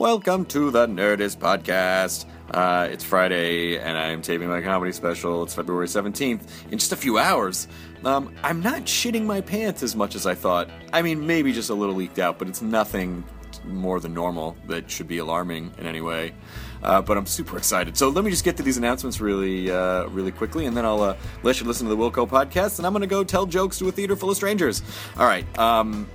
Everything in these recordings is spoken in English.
Welcome to the Nerdist Podcast. Uh, it's Friday, and I'm taping my comedy special. It's February 17th. In just a few hours, um, I'm not shitting my pants as much as I thought. I mean, maybe just a little leaked out, but it's nothing more than normal that should be alarming in any way. Uh, but I'm super excited. So let me just get to these announcements really, uh, really quickly, and then I'll uh, let you listen to the Wilco podcast, and I'm going to go tell jokes to a theater full of strangers. All right. Um,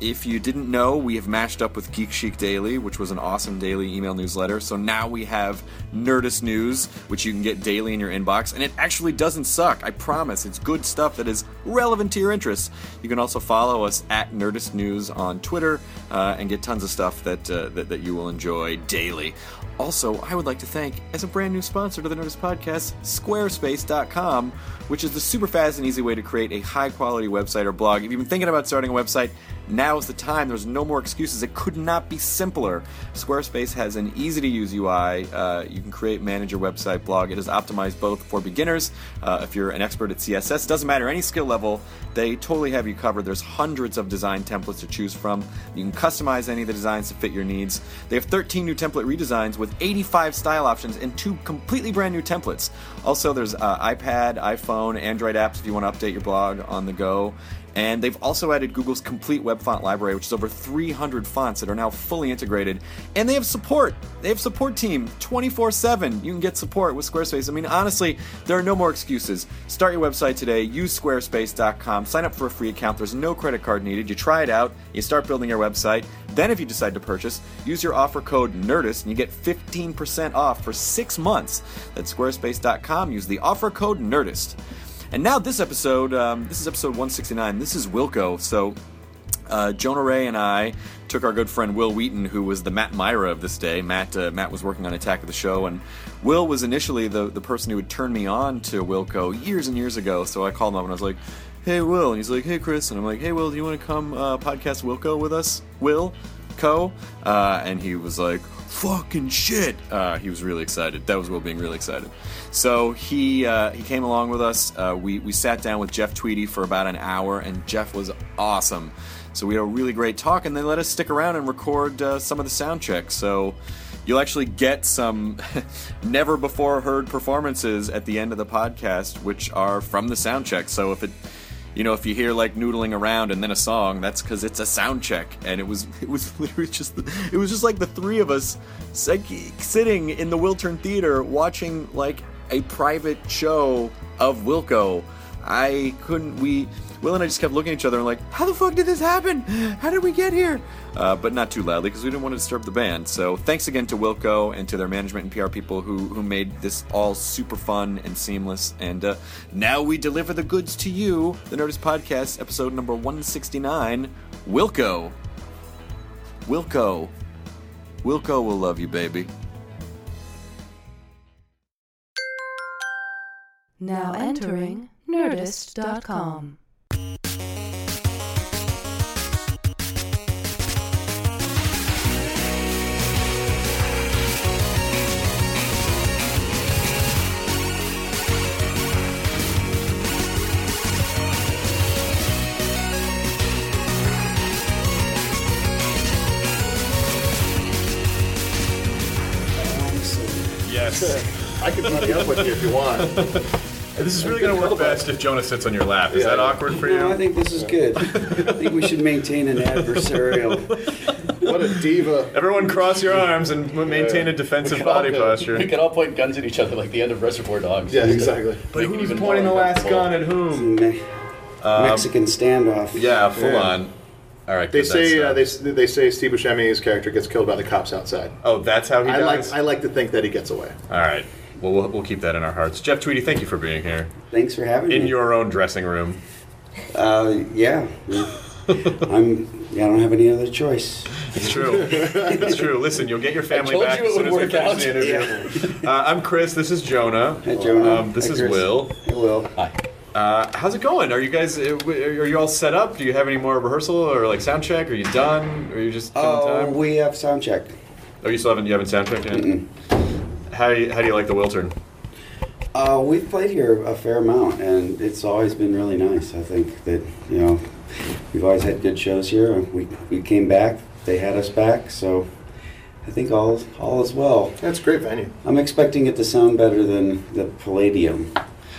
if you didn't know, we have mashed up with Geek Chic Daily, which was an awesome daily email newsletter. So now we have Nerdist News, which you can get daily in your inbox, and it actually doesn't suck. I promise. It's good stuff that is relevant to your interests. You can also follow us at Nerdist News on Twitter uh, and get tons of stuff that, uh, that that you will enjoy daily. Also, I would like to thank, as a brand new sponsor to the Nerdist Podcast, Squarespace.com, which is the super fast and easy way to create a high quality website or blog. If you've been thinking about starting a website, now is the time. There's no more excuses. It could not be simpler. Squarespace has an easy to use UI. Uh, you can create, manage your website, blog. It is optimized both for beginners. Uh, if you're an expert at CSS, doesn't matter any skill level, they totally have you covered. There's hundreds of design templates to choose from. You can customize any of the designs to fit your needs. They have 13 new template redesigns with 85 style options and two completely brand new templates. Also, there's uh, iPad, iPhone, Android apps if you want to update your blog on the go. And they've also added Google's complete web font library, which is over 300 fonts that are now fully integrated. And they have support. They have support team 24 7. You can get support with Squarespace. I mean, honestly, there are no more excuses. Start your website today. Use squarespace.com. Sign up for a free account. There's no credit card needed. You try it out. You start building your website. Then, if you decide to purchase, use your offer code NERDIST and you get 15% off for six months. That's squarespace.com. Use the offer code NERDIST. And now this episode, um, this is episode 169. This is Wilco. So uh, Jonah Ray and I took our good friend Wil Wheaton, who was the Matt Mira of this day. Matt uh, Matt was working on Attack of the Show, and Will was initially the, the person who would turn me on to Wilco years and years ago. So I called him up and I was like, "Hey Will," and he's like, "Hey Chris," and I'm like, "Hey Will, do you want to come uh, podcast Wilco with us?" Will, Co, uh, and he was like, fucking shit. Uh, he was really excited. That was Will being really excited. So he uh, he came along with us. Uh, we we sat down with Jeff Tweedy for about an hour, and Jeff was awesome. So we had a really great talk, and they let us stick around and record uh, some of the sound checks. So you'll actually get some never before heard performances at the end of the podcast, which are from the sound check. So if it you know, if you hear like noodling around and then a song, that's because it's a sound check, and it was it was literally just it was just like the three of us sitting in the Wiltern Theater watching like a private show of Wilco. I couldn't. We Will and I just kept looking at each other and like, how the fuck did this happen? How did we get here? Uh, but not too loudly because we didn't want to disturb the band. So thanks again to Wilco and to their management and PR people who who made this all super fun and seamless. And uh, now we deliver the goods to you. The Nerdist Podcast, episode number one sixty nine. Wilco. Wilco. Wilco will love you, baby. Now entering Nerdist.com. I can buddy up with you if you want. this is really going to work best if Jonah sits on your lap. Is Yeah. that awkward for you? No, I think this is good. I think we should maintain an adversarial. What a diva. Everyone cross your arms and m- maintain a defensive body posture. We posture. could all point guns at each other like the end of Reservoir Dogs. Yeah, exactly. But Make who's pointing the last gun at whom? Me- Mexican standoff. Yeah, full Yeah. on. All right. They good, say uh, that's they, they say Steve Buscemi's character gets killed by the cops outside. Oh, that's how he I like dies. I like to think that he gets away. All right. Well, well, we'll keep that in our hearts. Jeff Tweedy, thank you for being here Thanks for having in me. In your own dressing room. Uh, yeah. I'm. Yeah, I don't have any other choice. It's true. it's true. Listen, you'll get your family back you as soon as we finish out. the interview. Uh, I'm Chris. This is Jonah. Hi, Jonah. Um, this Hi, is Chris. Will. Hey, Will. Hi. Uh, how's it going? Are you guys uh, are you all set up? Do you have any more rehearsal or like sound check? Are you done? Or are you just Oh, time? we have sound check. oh, you still haven't you haven't sound checked yet? How do you, how do you like the Wiltern? Uh, we've played here a fair amount, and it's always been really nice. I think that you know we've always had good shows here. We we came back, they had us back, so I think all all is well. That's a great venue. I'm expecting it to sound better than the Palladium.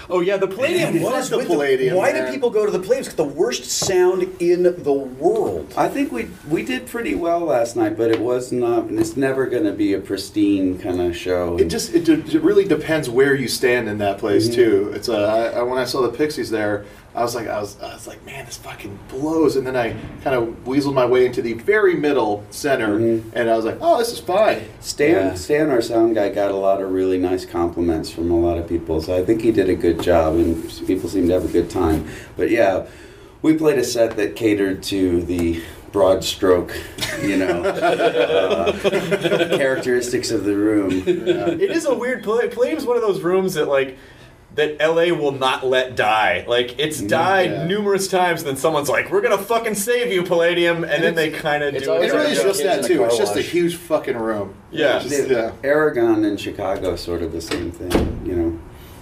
Oh yeah, the Palladium. What What is is the Palladium, Why man? do people go to the Palladium? It's the worst sound in the world. I think we we did pretty well last night, but it was not. It's never going to be a pristine kind of show. It just it, it really depends where you stand in that place Mhm. too. It's uh, I, I, when I saw the Pixies there, I was like I was I was like man this fucking blows, and then I kind of weaseled my way into the very middle center, Mhm. and I was like oh this is fine. Stan, Yeah. Stan, our sound guy, got a lot of really nice compliments from a lot of people. So I think he did a good job, and people seemed to have a good time. But yeah, we played a set that catered to the broad stroke, you know, uh, characteristics of the room. It is a weird play. Palladium's one of those rooms that like that LA will not let die. Like it's mm, died Yeah. numerous times, and then someone's like, "We're gonna fucking save you, Palladium," and, then they kind of do always It it. really is just that too. It's just a huge fucking room. Yeah. It's just- yeah. Aragon in Chicago, sort of the same thing. You know,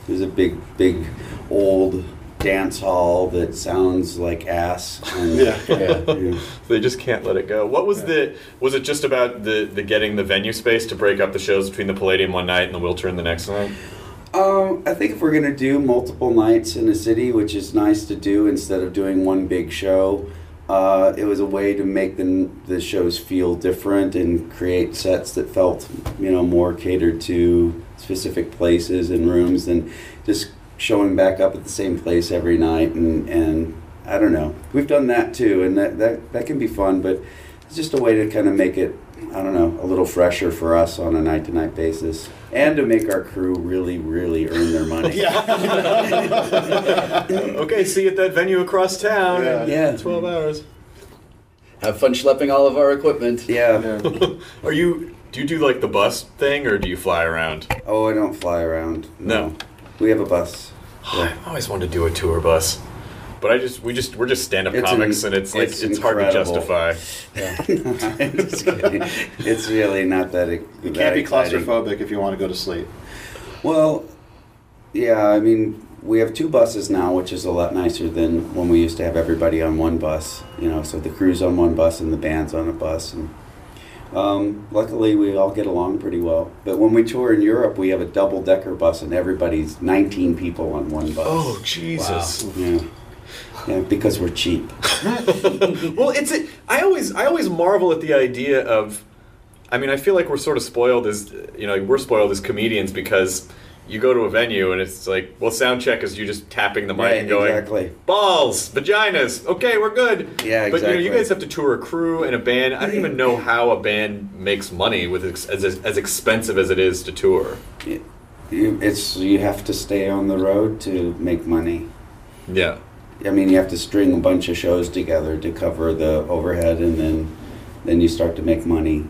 there's a big, big, old dance hall that sounds like ass. And, Yeah. Yeah. you know, They just can't let it go. What was the? Was it just about the the getting the venue space to break up the shows between the Palladium one night and the Wiltern the next night? Um, I think if we're gonna do multiple nights in a city, which is nice to do instead of doing one big show, uh, it was a way to make the the shows feel different and create sets that felt, you know, more catered to specific places and rooms than just showing back up at the same place every night and and I don't know. We've done that too, and that that that can be fun, but it's just a way to kind of make it I don't know, a little fresher for us on a night to night basis. And to make our crew really, really earn their money. okay, see you at that venue across town. Yeah. Yeah. Twelve hours. Have fun schlepping all of our equipment. Yeah. Are you? Do you do like the bus thing, or do you fly around? Oh, I don't fly around. No. We have a bus. I always wanted to do a tour bus, but I just we just we're just stand up comics, in- and it's like it's it's, hard to justify. I'm just. It's really not that. e- You can't be exciting. claustrophobic if you want to go to sleep. Well, yeah, I mean, we have two buses now, which is a lot nicer than when we used to have everybody on one bus. You know, so the crew's on one bus and the band's on a bus, and um, luckily we all get along pretty well. But when we tour in Europe, we have a double-decker bus, and everybody's 19 people on one bus. Oh Jesus! yeah, yeah, because we're cheap. Well, it's a, I always I always marvel at the idea of. I mean, I feel like we're sort of spoiled as you know we're spoiled as comedians because you go to a venue and it's like well sound check is you just tapping the mic Right, and going exactly. balls vaginas okay we're good Yeah, but you know you guys have to tour a crew and a band I don't even know how a band makes money with ex- as as expensive as it is to tour You, it's you have to stay on the road to make money. yeah I mean, you have to string a bunch of shows together to cover the overhead, and then then you start to make money.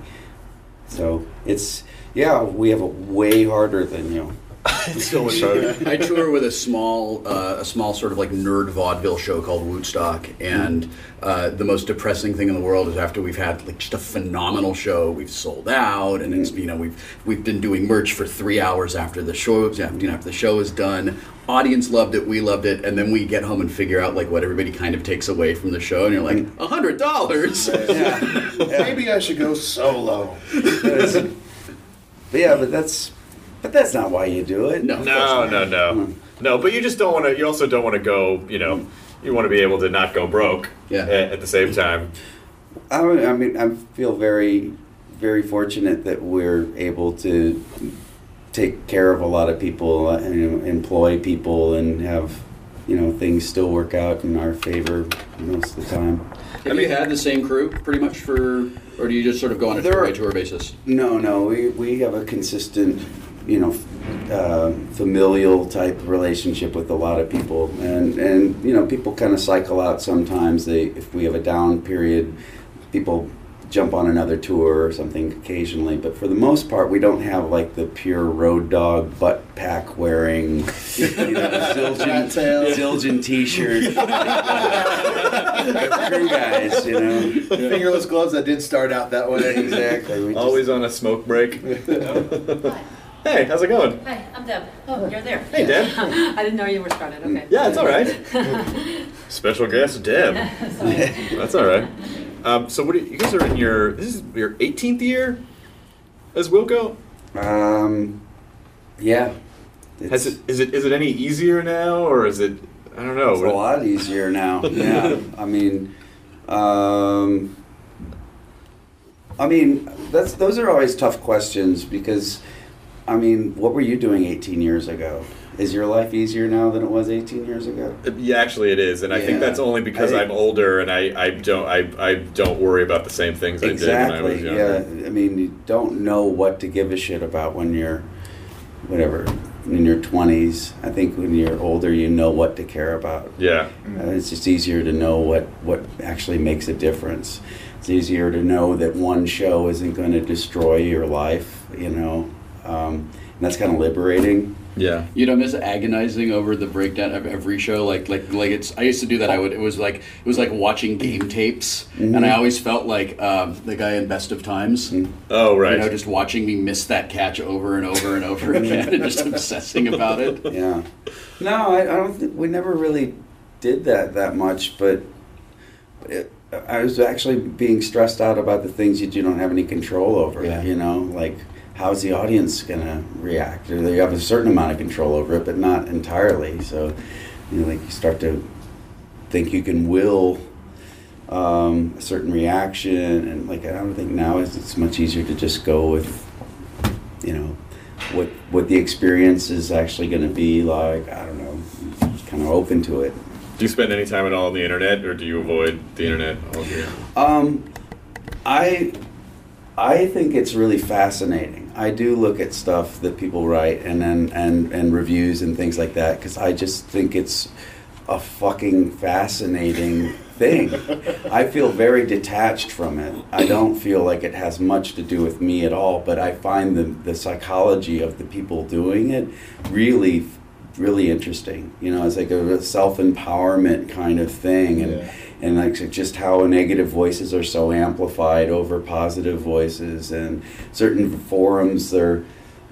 So it's yeah, we have it way harder than you. it's so much harder I tour with a small, uh, a small sort of like nerd vaudeville show called w00tstock, and uh, the most depressing thing in the world is after we've had like just a phenomenal show, we've sold out, and it's you know we've we've been doing merch for three hours after the show, you know after the show is done. Audience loved it, we loved it, and then we get home and figure out like what everybody kind of takes away from the show, and you're like a hundred dollars. Maybe I should go solo. But yeah, but that's But that's not why you do it. No, of No, no, no, hmm. no. But you just don't want to. You also don't want to go. You know, hmm. you want to be able to not go broke. Yeah. At, at the same time. I, I mean, I feel very, very fortunate that we're able to take care of a lot of people and employ people and have, you know, things still work out in our favor most of the time. Have you had the same crew pretty much for, or do you just sort of go on a There tour are- by tour basis? No, no, we, we have a consistent, you know, uh, familial type relationship with a lot of people, and and you know, people kind of cycle out sometimes. They if we have a down period, people jump on another tour or something occasionally, but for the most part, we don't have like the pure road dog butt pack wearing, you know, Zildjian, Zildjian t-shirt crew guys, you know. Fingerless gloves that did start out that way. Exactly. We just- Always on a smoke break. Hi. hey, how's it going? Hi, I'm Deb. Oh, you're there. Hey, Deb. I didn't know you were started. Okay. Yeah, it's all right. Special guest Deb. That's all right. Um, so, what do you, you guys are in your this is your 18th year as Wilco? Um, yeah. Has it is it is it any easier now, or is it I don't know. It's a lot easier now. Yeah, I mean, um, I mean, that's those are always tough questions because, I mean, what were you doing 18 years ago? Is your life easier now than it was 18 years ago? Yeah, actually, it is, and I think that's only because I- I'm older and I, I don't I, I don't worry about the same things I did when I was Exactly. younger. Yeah. I mean, you don't know what to give a shit about when you're, whatever, in your 20s. I think when you're older, you know what to care about. Yeah. Uh, it's just easier to know what, what actually makes a difference. It's easier to know that one show isn't going to destroy your life, you know. Um, and that's kind of liberating. Yeah. You don't miss agonizing over the breakdown of every show. Like like like it's. I used to do that. I would. It was like it was like watching game tapes, and I always felt like um, the guy in Best of Times. Oh right. You know, just watching me miss that catch over and over and over again, and just obsessing about it. Yeah. No, I, I don't think we never really did that that much, but it, I was actually being stressed out about the things that you don't have any control over. Yeah. You know, like how's the audience gonna react? Or you have a certain amount of control over it, but not entirely. So, you know, like you start to think you can will um, a certain reaction, and like I don't think now is it's much easier to just go with, you know, what what the experience is actually going to be like. I don't know, kind of open to it. Do you spend any time at all on the internet, or do you avoid the internet altogether? Um, I I think it's really fascinating. I do look at stuff that people write and then and and reviews and things like that because I just think it's a fucking fascinating thing. I feel very detached from it. I don't feel like it has much to do with me at all, but I find the the psychology of the people doing it really really interesting. You know, it's like a self-empowerment kind of thing and Yeah. and like just how negative voices are so amplified over positive voices and certain forums they're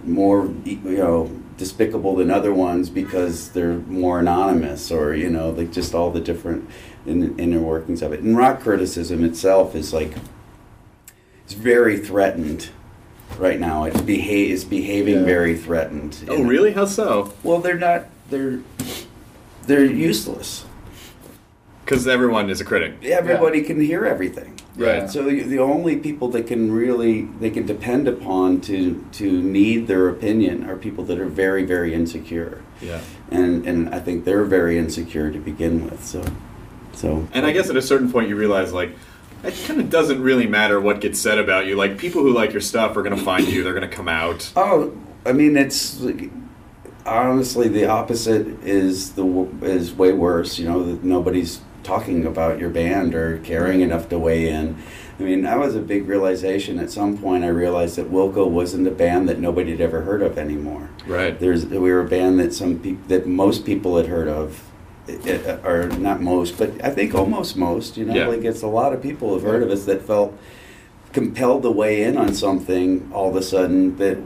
more you know despicable than other ones because they're more anonymous or you know like just all the different in, inner workings of it and rock criticism itself is like it's very threatened right now it beha- is behaving Yeah. very threatened Oh And- really? How so? well they're not they're they're useless Because everyone is a critic. everybody can hear everything Right. So the, the only people that can really they can depend upon to to need their opinion are people that are very very insecure, Yeah. and and I think they're very insecure to begin with. So, so And I guess at a certain point you realize like it kind of doesn't really matter what gets said about you. Like people who like your stuff are going to find you. They're going to come out. oh, I mean it's like, honestly the opposite is the is way worse. You know nobody's talking about your band or caring enough to weigh in. I mean, that was a big realization. At some point, I realized that Wilco wasn't a band that nobody had ever heard of anymore. Right. There's we were a band that some that most people had heard of, Uh, or not most, but I think almost most. You know, Yeah. like it's a lot of people have heard of us that felt compelled to weigh in on something all of a sudden that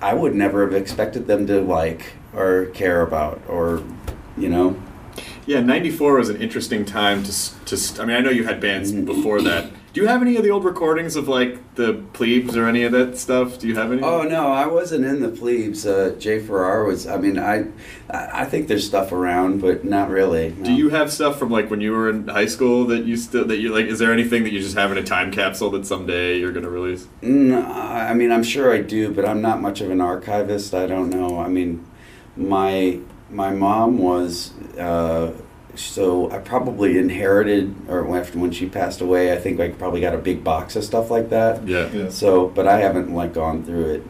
I would never have expected them to like or care about, or you know. Yeah, '94 was an interesting time to to. I mean, I know you had bands mm-hmm. before that. Do you have any of the old recordings of like the plebes or any of that stuff? Do you have any? Oh no, I wasn't in the plebes. Uh, Jay Farrar was. I mean, I, I think there's stuff around, but not really. Do you have stuff from like when you were in high school that you still that you like? Is there anything that you just have in a time capsule that someday you're gonna release? No, I mean, I'm sure I do, but I'm not much of an archivist. I don't know. I mean, my my mom was. Uh, so I probably inherited, or after when she passed away, I think I probably got a big box of stuff like that. Yeah. So, but I haven't like gone through it.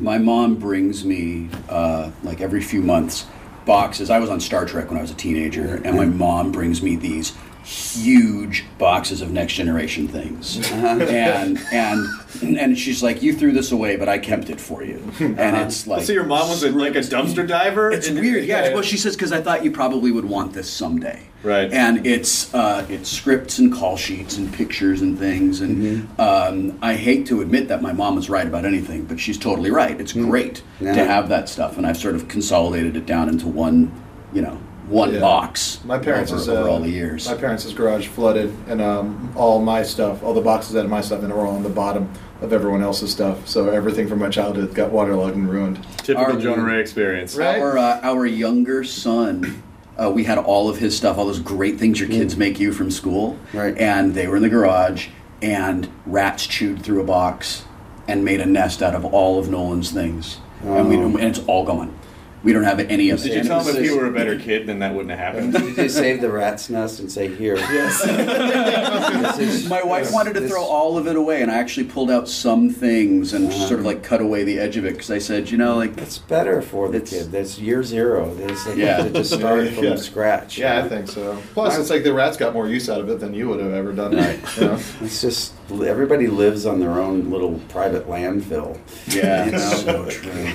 My mom brings me uh, like every few months boxes. I was on Star Trek when I was a teenager, and my mom brings me these huge boxes of next generation things. And and and she's like you threw this away but i kept it for you. And it's like so your mom was a, like a dumpster diver. it's weird yeah. well she says because i thought you probably would want this someday Right. and it's uh, it's scripts and call sheets and pictures and things and um, I hate to admit that my mom is right about anything, but she's totally right. It's great Yeah. to have that stuff, and I've sort of consolidated it down into one, you know, one Yeah. box. My parents' over, is, over uh, all the years. My parents' garage flooded, and um, all my stuff, all the boxes out of my stuff, and were all on the bottom of everyone else's stuff. So everything from my childhood got waterlogged and ruined. Typical Our- Jonah Ray experience. Right. Our uh, our younger son, uh, we had all of his stuff, all those great things your kids make you from school, Right. And they were in the garage, and rats chewed through a box and made a nest out of all of Nolan's things, and, we, Oh. and it's all gone. We don't have any of it. Did you tell him if was- you were a better kid, then that wouldn't have happened? Did you save the rat's nest and say here? Yes. My wife wanted to throw all of it away, and I actually pulled out some things and Uh-huh. sort of like cut away the edge of it because I said, you know, like It's better for the It's- kid. That's year zero. There's like Yeah. to just start from Yeah. scratch. Yeah, I think so. Plus, it's like the rats got more use out of it than you would have ever done. Right. You know? It's just everybody lives on their own little private landfill. yeah, You know? so true.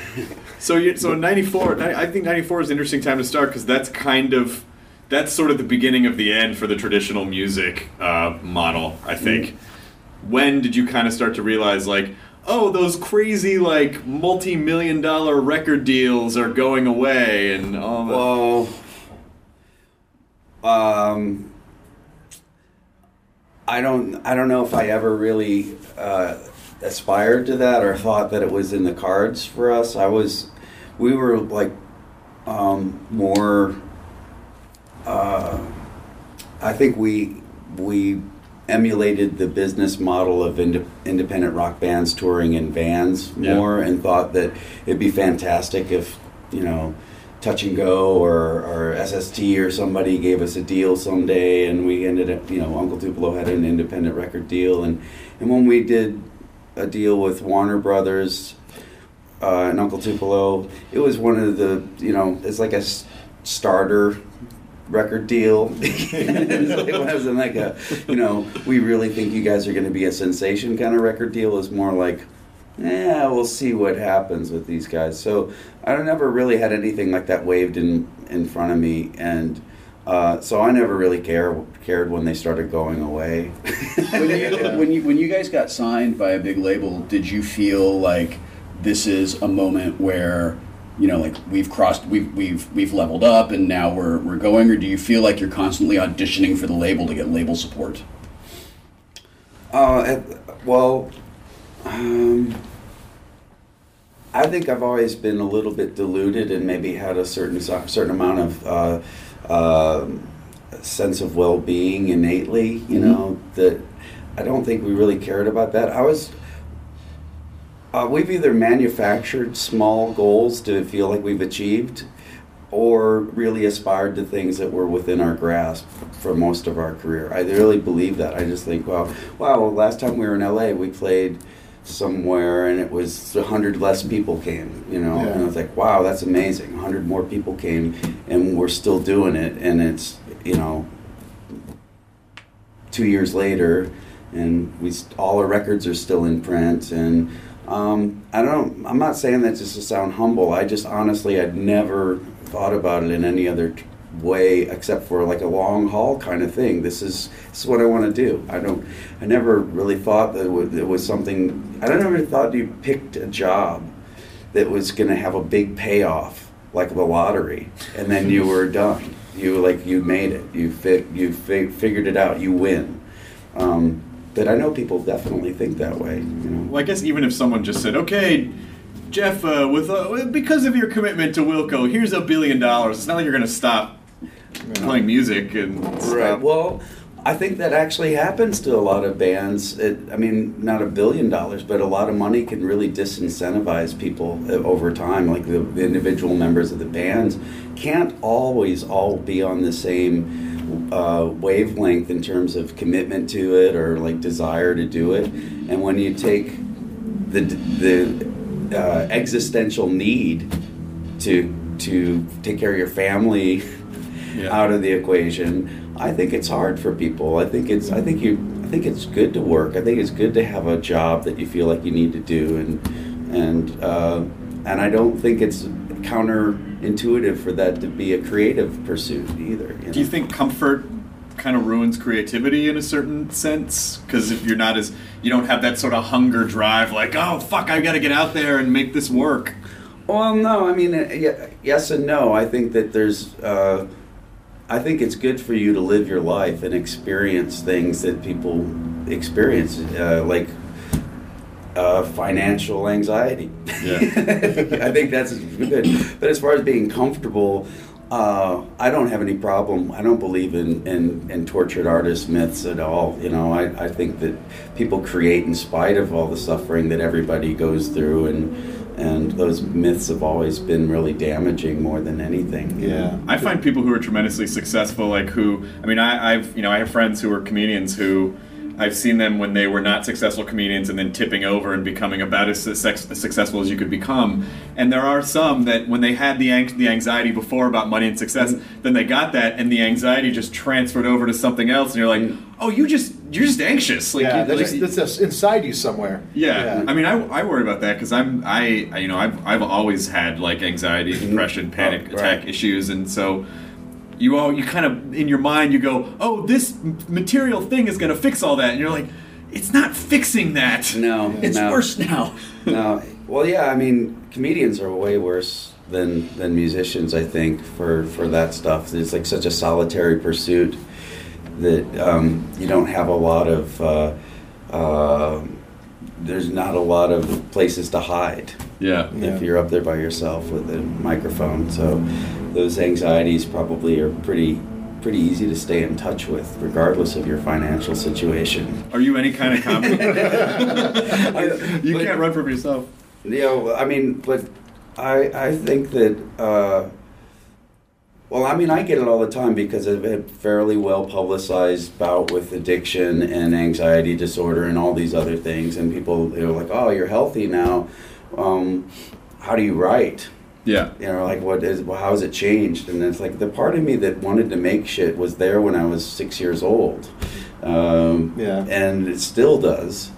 So you so in '94, I think '94 is an interesting time to start because that's kind of that's sort of the beginning of the end for the traditional music uh, model. I think. When did you kind of start to realize like? Oh, those crazy like multi-million dollar record deals are going away, and all that. Well, um, I don't. I don't know if I ever really uh, aspired to that or thought that it was in the cards for us. I was. We were like um, more. Uh, I think we we emulated the business model of inde- independent rock bands touring in vans Yeah. more, and thought that it'd be fantastic if you know Touch and Go or, or SST or somebody gave us a deal someday, and we ended up you know Uncle Tupelo had an independent record deal, and and when we did a deal with Warner Brothers uh, and Uncle Tupelo, it was one of the you know it's like a s- starter record deal. it wasn't like a, you know, we really think you guys are going to be a sensation kind of record deal. It's more like, yeah, we'll see what happens with these guys. So I never really had anything like that waved in in front of me, and uh, so I never really care cared when they started going away. when, you, when you when you guys got signed by a big label, did you feel like this is a moment where you know, like we've crossed, we've we've we've leveled up, and now we're we're going, or do you feel like you're constantly auditioning for the label to get label support? Uh, well, um, I think I've always been a little bit deluded and maybe had a certain certain amount of uh, uh, sense of well being innately. You know that I don't think we really cared about that. I was. Uh, we've either manufactured small goals to feel like we've achieved, or really aspired to things that were within our grasp for most of our career. I really believe that. I just think, well, wow, well, last time we were in LA, we played somewhere and it was a hundred less people came, you know, Yeah. and I was like, wow, that's amazing. A hundred more people came, and we're still doing it, and it's, you know, two years later, and we all our records are still in print, and um, I don't. I'm not saying that just to sound humble. I just honestly, I'd never thought about it in any other t- way except for like a long haul kind of thing. This is this is what I want to do. I don't. I never really thought that it was, something. I don't ever thought you picked a job that was going to have a big payoff like the lottery, and then you were done. You like you made it. You fit. You fi- figured it out. You win. Um, but I know people definitely think that way. You know. Well, I guess even if someone just said, "Okay, Jeff, uh, with uh, because of your commitment to Wilco, here's a billion dollars," it's not like you're going to stop playing music and Right. Well, I think that actually happens to a lot of bands. It, I mean, not a billion dollars, but a lot of money can really disincentivize people uh, over time. Like the, the individual members of the bands can't always all be on the same uh, wavelength in terms of commitment to it or like desire to do it. And when you take the the uh, existential need to to take care of your family out of the equation, I think it's hard for people. I think it's I think you I think it's good to work. I think it's good to have a job that you feel like you need to do, and and uh, and I don't think it's counterintuitive for that to be a creative pursuit either. You Do you think comfort kind of ruins creativity in a certain sense? Because if you're not as you don't have that sort of hunger drive, like, oh fuck, I got to get out there and make this work. Well, no, I mean, uh, yes and no. I think that there's, uh, I think it's good for you to live your life and experience things that people experience, uh, like uh, financial anxiety. I think that's good. But as far as being comfortable, uh, I don't have any problem. I don't believe in, in, in tortured artist myths at all. You know, I, I think that people create in spite of all the suffering that everybody goes through, and and those myths have always been really damaging more than anything. Yeah, know? I find people who are tremendously successful, like who, I mean, I, I've, you know, I have friends who are comedians who I've seen them when they were not successful comedians and then tipping over and becoming about as, su- as successful as you could become. And there are some that when they had the, ang- the anxiety before about money and success, mm-hmm. then they got that and the anxiety just transferred over to something else. And you're like, mm-hmm. oh, you just, you're just anxious. Like, yeah, you- that like- just, that's just inside you somewhere. yeah. I mean, I, I worry about that because I'm I I- you know I've I've always had like anxiety, mm-hmm. depression, panic Oh, right. attack issues, and so you all you kind of in your mind you go, oh, this material thing is going to fix all that, and you're like, it's not fixing that. No, it's no. worse now. no. Well, yeah. I mean, comedians are way worse than than musicians. I think for for that stuff, it's like such a solitary pursuit that um, you don't have a lot of. Uh, uh, there's not a lot of places to hide. Yeah. If you're up there by yourself with a microphone, so those anxieties probably are pretty pretty easy to stay in touch with, regardless of your financial situation. Are you any kind of comedy? you can't run from yourself. You know, I mean, but I I think that. Uh, well, I mean, I get it all the time because I've had fairly well publicized bout with addiction and anxiety disorder and all these other things, and people they're like, "Oh, you're healthy now. Um, how do you write?" Yeah. You know, like what is well, how has it changed? And it's like the part of me that wanted to make shit was there when I was six years old. Um, Yeah. And it still does.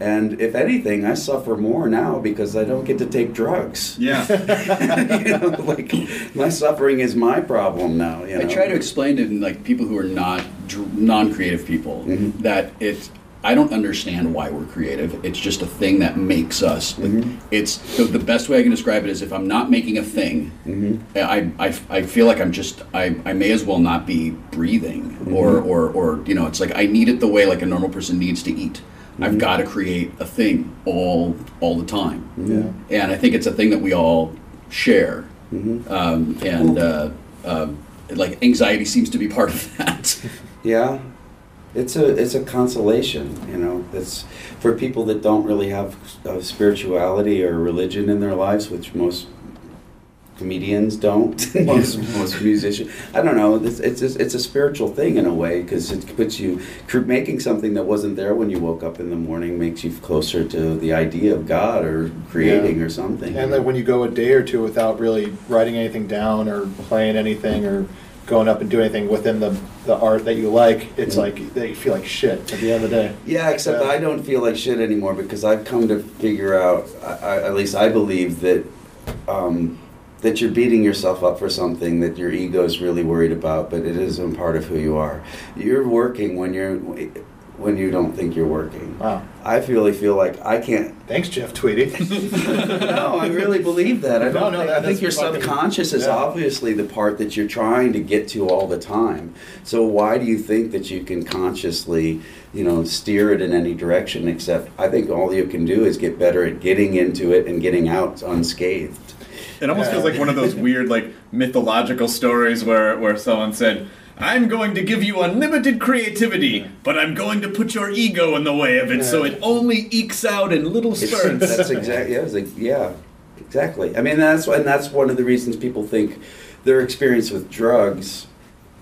And if anything, I suffer more now because I don't get to take drugs. Yeah. you know, like my suffering is my problem now. You know? I try to explain to like people who are not dr- non-creative people Mm-hmm. that it's. I don't understand why we're creative. It's just a thing that makes us. Mm-hmm. It's the, the best way I can describe it is if I'm not making a thing, Mm-hmm. I, I, I feel like I'm just I, I may as well not be breathing or, Mm-hmm. or or you know it's like I need it the way like a normal person needs to eat. Mm-hmm. I've got to create a thing all all the time. Yeah. And I think it's a thing that we all share. Mm-hmm. Um, and uh, um, like anxiety seems to be part of that. Yeah, it's a it's a consolation, you know. It's for people that don't really have uh, spirituality or religion in their lives, which most comedians don't. most most musicians, I don't know. It's it's a, it's a spiritual thing in a way because it puts you making something that wasn't there when you woke up in the morning makes you closer to the idea of God or creating Yeah. or something. And then when you go a day or two without really writing anything down or playing anything or going up and doing anything within the, the art that you like, it's like that you feel like shit at the end of the day. Yeah, except Yeah. I don't feel like shit anymore because I've come to figure out, I, I, at least I believe that um, that you're beating yourself up for something that your ego is really worried about, but it isn't part of who you are. You're working when you're when you don't think you're working. Wow. I really feel like I can't. Thanks, Jeff Tweedy. no, I really believe that. I No, don't no, think, that- I think your subconscious is yeah. obviously the part that you're trying to get to all the time. So why do you think that you can consciously, you know, steer it in any direction? Except I think all you can do is get better at getting into it and getting out unscathed. It almost feels like one of those weird, like mythological stories where where someone said, "I'm going to give you unlimited creativity, but I'm going to put your ego in the way of it, so it only ekes out in little It's- spurts." That's exactly. Yeah, like, yeah, exactly. I mean, that's and that's one of the reasons people think their experience with drugs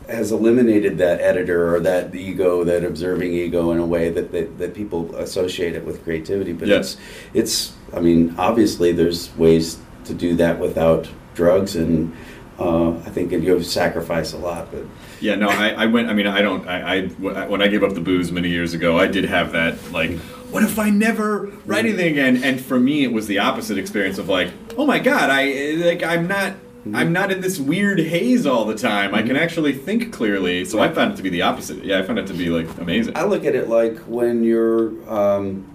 has eliminated that editor or that ego, that observing ego, in a way that that, that people associate it with creativity. But Yeah. it's it's. I mean, obviously, there's ways to do that without drugs, and uh, I think you have to sacrifice a lot. But Yeah, no, I, I went. I mean, I don't. I, I when I gave up the booze many years ago, I did have that like, what if I never write anything again? And for me, it was the opposite experience of like, oh my god, I like I'm not. I'm not in this weird haze all the time. I can actually think clearly. So I found it to be the opposite. Yeah, I found it to be like amazing. I look at it like when you're um,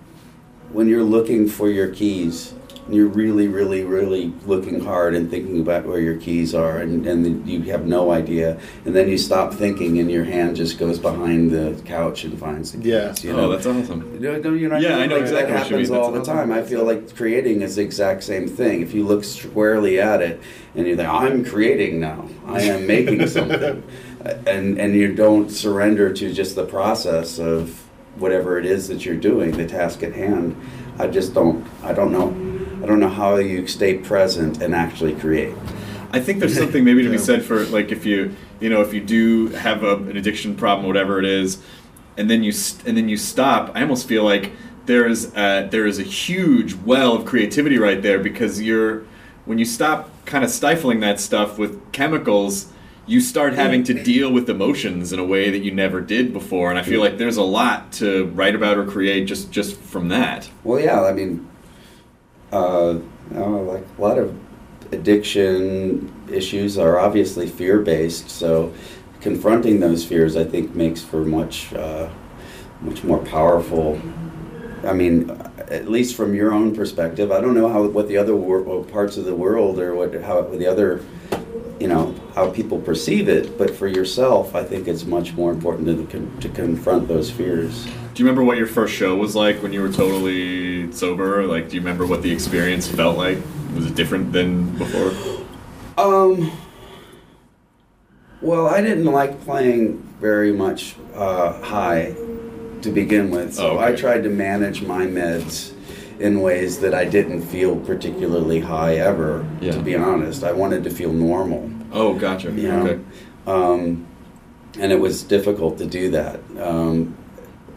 when you're looking for your keys. And You're really, really, really looking hard and thinking about where your keys are, and, and you have no idea. And then you stop thinking, and your hand just goes behind the couch and finds the keys. Yeah. You Oh, that's awesome. No, no, you know, what Yeah. I know Like, exactly That what you happens mean. all the That's time. I feel like creating is the exact same thing. If you look squarely at it and you think, "I'm creating now. I am making something," and and you don't surrender to just the process of whatever it is that you're doing, the task at hand. I just don't. I don't know. I don't know how you stay present and actually create. I think there's something maybe to be said for like if you you know if you do have a, an addiction problem, whatever it is, and then you st- and then you stop. I almost feel like there is a, there is a huge well of creativity right there because you're when you stop kind of stifling that stuff with chemicals. You start having to deal with emotions in a way that you never did before, and I feel like there's a lot to write about or create just just from that. Well, yeah, I mean, uh, like a lot of addiction issues are obviously fear based. So, confronting those fears, I think, makes for much, uh, much more powerful. I mean, at least from your own perspective, I don't know how what the other wor- parts of the world or what how the other, you know, how people perceive it. But for yourself, I think it's much more important to con- to confront those fears. Do you remember what your first show was like when you were totally sober? Like, do you remember what the experience felt like? Was it different than before? Um. Well, I didn't like playing very much uh, high to begin with, so Oh, I tried to manage my meds in ways that I didn't feel particularly high ever. Yeah. To be honest, I wanted to feel normal. Oh, gotcha. You know? Okay. Um, and it was difficult to do that. Um,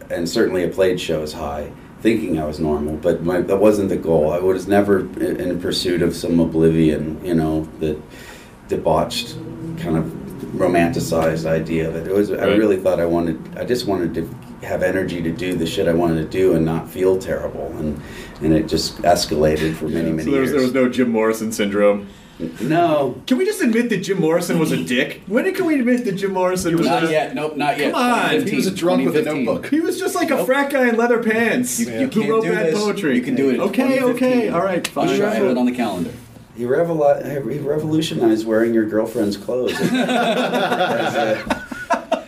and certainly, a played shows high, thinking I was normal, but my, that wasn't the goal. I was never in, in pursuit of some oblivion, you know, that debauched, kind of romanticized idea of it. It was. I really thought I wanted. I just wanted to have energy to do the shit I wanted to do and not feel terrible, and and it just escalated for many many So there was, years. there was no Jim Morrison syndrome. no. Can we just admit that Jim Morrison was a dick? When can we admit that Jim Morrison was Not just, yet. Nope, not yet. Come on, he was a drunk with a notebook. He was just like a frat guy in leather pants You, you who can't wrote do bad this. poetry. You can do it. In Okay, 2015. okay, all right, fine. Just write it on the calendar. He, revolu- he revolutionized wearing your girlfriend's clothes.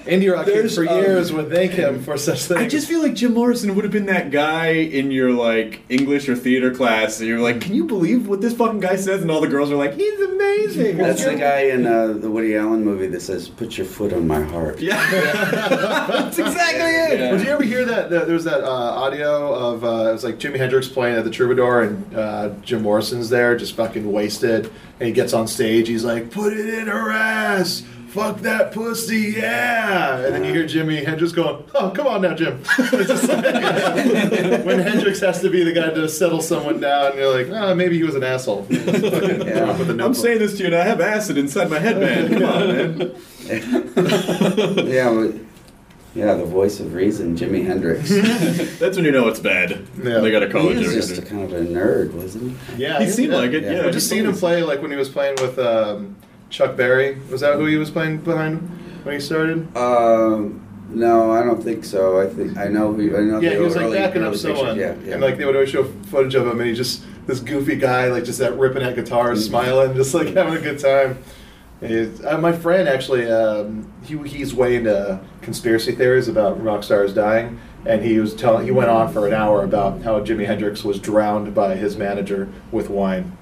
As Indie rock kids There's, for um, years would thank him for such things. I just feel like Jim Morrison would have been that guy in your like English or theater class. And you're like, can you believe what this fucking guy says? And all the girls are like, he's amazing. That's the guy in uh, the Woody Allen movie that says, "Put your foot on my heart." Yeah, that's exactly it. Yeah. Did you ever hear that? that there was that uh, audio of uh, it was like Jimi Hendrix playing at the Troubadour, and uh, Jim Morrison's there, just fucking wasted, and he gets on stage. He's like, "Put it in her ass." Fuck that pussy, yeah! And then you hear Jimi Hendrix going, "Oh, come on now, Jim." It's just like- when Hendrix has to be the guy to settle someone down, you're like, "Oh, maybe he was an asshole." Just Yeah. the I'm saying this to you, and I have acid inside my headband. Come on, man. yeah, but, yeah, the voice of reason, Jimi Hendrix. That's when you know it's bad. Yeah. They got a he college. was or just a kind of a nerd, wasn't he? Yeah, He seemed like it. Yeah. Yeah, just seen him play like when he was playing with um, Chuck Berry. Was that who he was playing behind when he started? Um, No, I don't think so. I think I know. Who, I know. Yeah, he was like early- backing up early someone, Yeah, yeah. and like they would always show footage of him, and he's just this goofy guy, like just that ripping at guitars, Mm-hmm. smiling, just like having a good time. Uh, my friend actually, um, he he's way into conspiracy theories about rock stars dying, and he was telling he went on for an hour about how Jimi Hendrix was drowned by his manager with wine.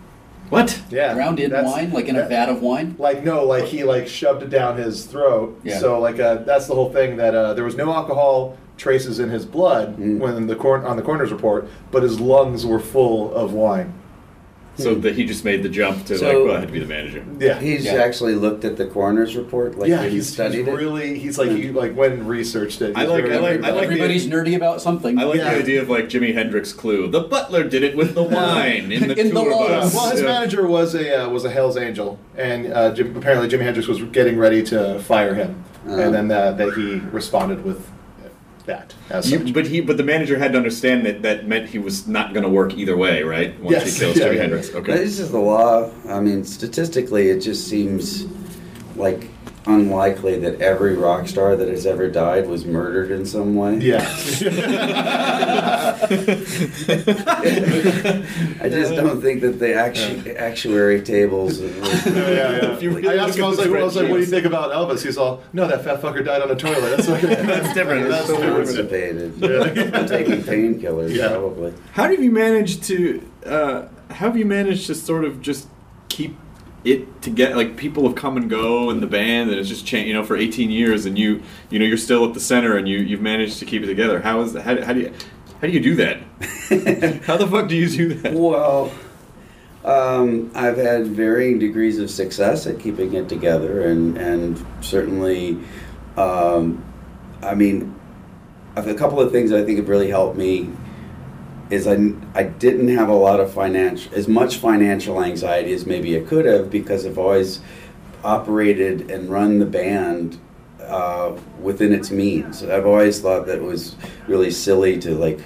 What? Yeah, Drowned in that's- wine, like in a that- vat of wine. Like no, like he like shoved it down his throat. Yeah. So like uh, that's the whole thing that uh, there was no alcohol traces in his blood Mm. when the cor- on the coroner's report, but his lungs were full of wine. So that he just made the jump to So- like, well, I had to be the manager. Yeah, He's Yeah. actually looked at the coroner's report. Like yeah, he he's, he's studied it. really he's like he like went and researched it. I He's like- very- I like- I like the- Everybody's nerdy about something. I like Yeah. the idea of like Jimi Hendrix clue. The butler did it with the wine in the In the tour lungs. bus. well, his Yeah. manager was a uh, was a Hell's Angel, and uh, Jim, apparently Jimi Hendrix was getting ready to fire him, Uh-huh. and then uh, that he responded with that. As You- but he, but the manager had to understand that that meant he was not going to work either way, right? Once Yes. he kills Yeah, Jimi yeah. Hendrix. Okay. This is the law. I mean, statistically, it just seems like unlikely that every rock star that has ever died was murdered in some way. yeah. I just don't think that the actu- actuary tables. yeah, yeah. If really I asked him, I was like, the I was like, what do you think about Elvis? He's all, no, that fat fucker died on a toilet. That's, like, that's different. That's That's different. Constipated. Yeah. Taking painkillers, Yeah. probably. How have you managed to? Uh, how have you managed to sort of just keep it to get like people have come and go in the band and it's just changed you know for 18 years and you you know you're still at the center and you you've managed to keep it together. How is how, how do you how do you do that? How the fuck do you do that? Well, um, I've had varying degrees of success at keeping it together, and and certainly, um, I mean, a couple of things I think have really helped me is I, I didn't have a lot of financial as much financial anxiety as maybe I could have because I've always operated and run the band uh, within its means. I've always thought that it was really silly to like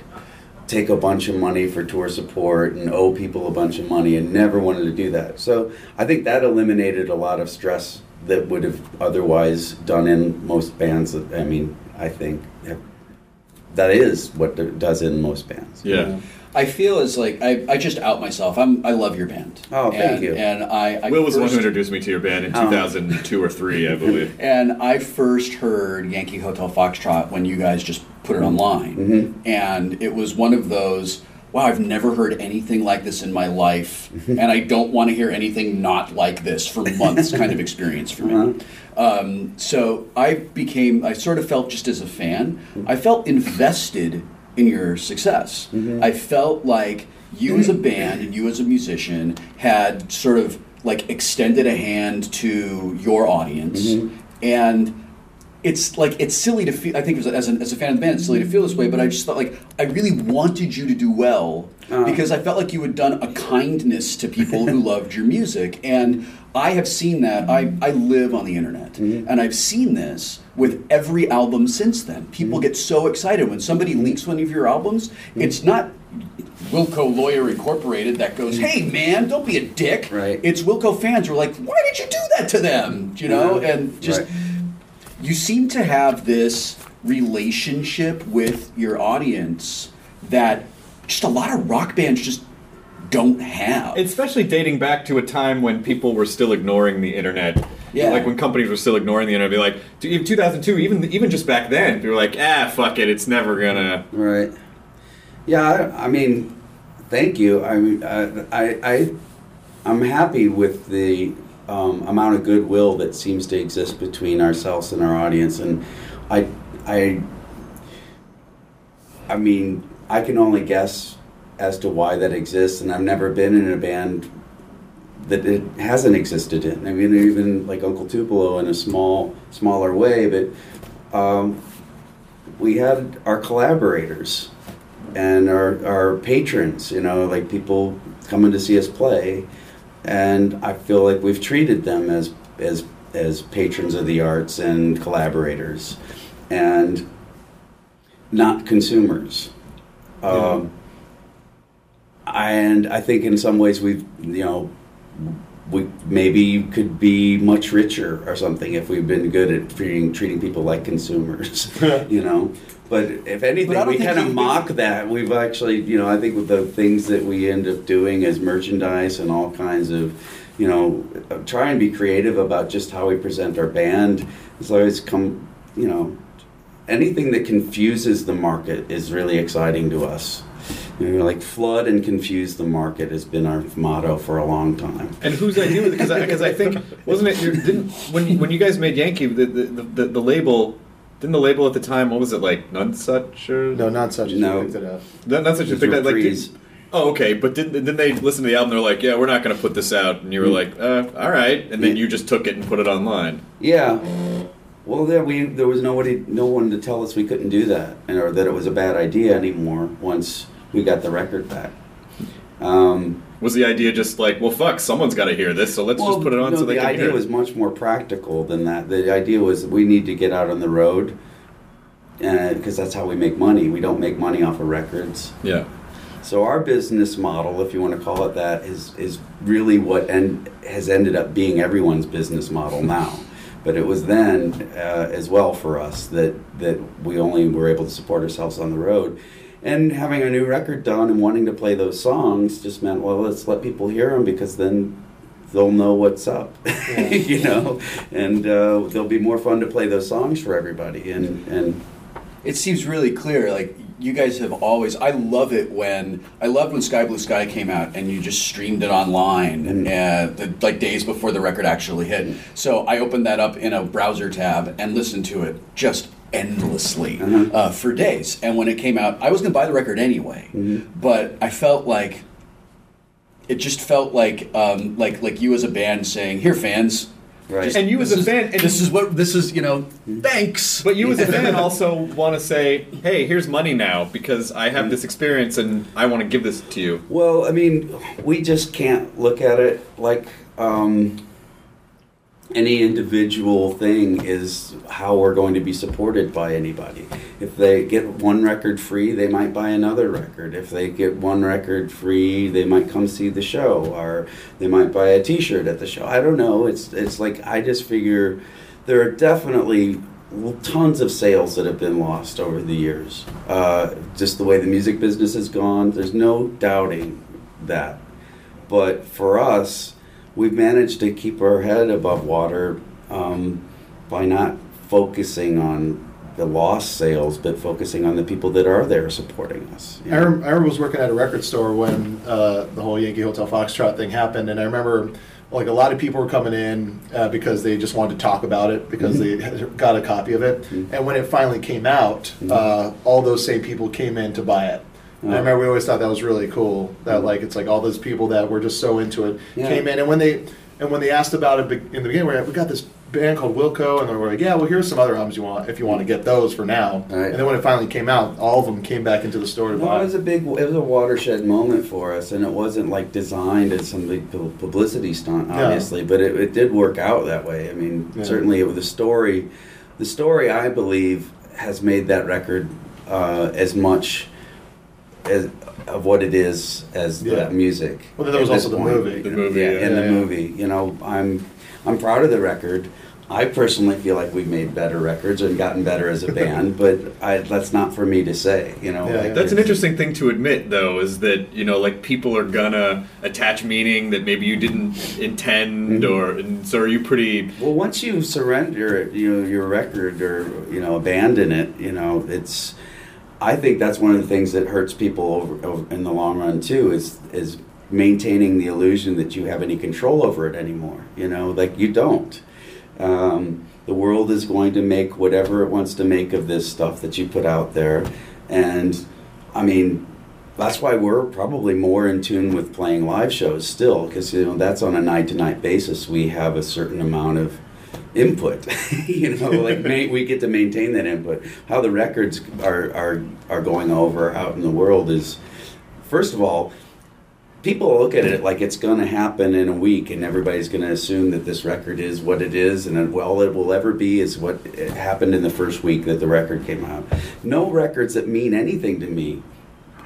take a bunch of money for tour support and owe people a bunch of money and never wanted to do that. So I think that eliminated a lot of stress that would have otherwise done in most bands. That, I mean, I think have, that is what it does in most bands. yeah I feel as like I, I just out myself. I'm I love your band. Oh, thank and, you. And I, I Wil was the one who introduced me to your band in Oh. 2002 or 3 i believe And I first heard Yankee Hotel Foxtrot when you guys just put it online. Mm-hmm. And it was one of those, wow, I've never heard anything like this in my life. And I don't want to hear anything not like this for months kind of experience for me. Uh-huh. Um, so I became, I sort of felt just as a fan, Mm-hmm. I felt invested in your success. Mm-hmm. I felt like you as a band and you as a musician had sort of like extended a hand to your audience Mm-hmm. and it's like it's silly to feel i think as a, as a, fan of the band it's silly to feel this way but i just thought like i really wanted you to do well Uh. because i felt like you had done a kindness to people who loved your music and i have seen that i, I live on the internet mm-hmm. and i've seen this with every album since then people mm-hmm. get so excited when somebody mm-hmm. leaks one of your albums it's not Wilco Lawyer Incorporated that goes, "Hey man, don't be a dick." Right. It's Wilco fans who are like, "Why did you do that to them?" You know, and just Right. You seem to have this relationship with your audience that just a lot of rock bands just don't have. especially dating back to a time when people were still ignoring the internet. Yeah. Like when companies were still ignoring the internet, be like, in 2002, even even just back then, people were like, ah, fuck it, it's never gonna. Right. Yeah, I, I mean, thank you. I mean, uh, I, I, I'm happy with the um, amount of goodwill that seems to exist between ourselves and our audience, and I, I, I mean, I can only guess as to why that exists, and I've never been in a band that it hasn't existed in. I mean, even like Uncle Tupelo in a small, smaller way, but um, we had our collaborators and our, our patrons, you know, like people coming to see us play, and I feel like we've treated them as as as patrons of the arts and collaborators, and not consumers. Um, and I think in some ways we've you know we maybe could be much richer or something if we've been good at treating treating people like consumers, you know. But if anything, don't we kind of mock that. We've actually, you know, I think with the things that we end up doing as merchandise and all kinds of, you know, try and be creative about just how we present our band. It's always come, you know, anything that confuses the market is really exciting to us. You know, like flood and confuse the market has been our motto for a long time. And whose idea was it? Because I, because I think wasn't it your, didn't when you, when you guys made Yankee the the, the the label didn't the label at the time what was it like Nonesuch or no not such No. picked it up. not, not such a It big like did- oh okay but didn't didn't they listen to the album they're like yeah we're not going to put this out and you were like uh, all right and then Yeah. you just took it and put it online Yeah. Well, there we there was nobody, no one to tell us we couldn't do that, and, or that it was a bad idea anymore. Once we got the record back. Um, was the idea just like well fuck someone's got to hear this so let's well, just put it on no, so they the can hear it The idea was much more practical than that. The idea was we need to get out on the road, because that's how we make money. We don't make money off of records. yeah So our business model, if you want to call it that, is is really what end, has ended up being everyone's business model now. But it was then uh, as well for us that that we only were able to support ourselves on the road. And having a new record done and wanting to play those songs just meant, well, let's let people hear them because then they'll know what's up, you know, and uh, they'll be more fun to play those songs for everybody. And and It seems really clear. Like you guys have always. I love it when I loved when Sky Blue Sky came out and you just streamed it online, Mm-hmm. uh, the, like days before the record actually hit. So I opened that up in a browser tab and listened to it just endlessly Uh-huh. uh, for days. And when it came out, I was going to buy the record anyway, Mm-hmm. but I felt like it just felt like um, like like you as a band saying, "Here, fans." Right. just- And you as this a is- fan- and- this is what this is. You know, thanks. But you as a fan also want to say, "Hey, here's money now because I have this experience and I want to give this to you." Well, I mean, we just can't look at it like um, any individual thing is how we're going to be supported by anybody. If they get one record free, they might buy another record. If they get one record free, they might come see the show, or they might buy a T-shirt at the show. I don't know. It's it's like I just figure there are definitely tons of sales that have been lost over the years. Uh, just the way the music business has gone, there's no doubting that. But for us, we've managed to keep our head above water um, by not focusing on the lost sales, but focusing on the people that are there supporting us. you I, rem- I remember was working at a record store when uh, the whole Yankee Hotel Foxtrot thing happened, and I remember like a lot of people were coming in uh, because they just wanted to talk about it because they had got a copy of it, and when it finally came out, uh, all those same people came in to buy it. And I remember we always thought that was really cool. That like it's like all those people that were just so into it Yeah. came in, and when they and when they asked about it in the beginning, we're like, we got this band called Wilco, and they were like, yeah, well here's some other albums you want if you want to get those for now. Right. And then when it finally came out, all of them came back into the store buy. it was a big, it was a watershed moment for us, and it wasn't like designed as some big publicity stunt, obviously, but it, it did work out that way. I mean, Yeah. certainly it was the story. The story, I believe, has made that record uh, as much as of what it is as Yeah. the music. Well, then there was also the point. movie. The movie, yeah, yeah. and Yeah, the yeah. movie. You know, I'm I'm proud of the record. I personally feel like we've made better records and gotten better as a band, but I, that's not for me to say. You know, Yeah, like. That's an interesting thing to admit, though, is that you know, like people are gonna attach meaning that maybe you didn't intend, Mm-hmm. or and so are you pretty? Well, once you surrender, you know, your record or you know abandon it, you know, it's. I think that's one of the things that hurts people over, over in the long run too. Is is maintaining the illusion that you have any control over it anymore. You know, like you don't. Um, the world is going to make whatever it wants to make of this stuff that you put out there, and I mean, that's why we're probably more in tune with playing live shows still, because you know that's on a night to night basis. We have a certain amount of input. you know, like ma- we get to maintain that input. How the records are are are going over out in the world is, first of all, people look at it like it's going to happen in a week, and everybody's going to assume that this record is what it is, and all it will ever be is what eh, happened in the first week that the record came out. No records that mean anything to me,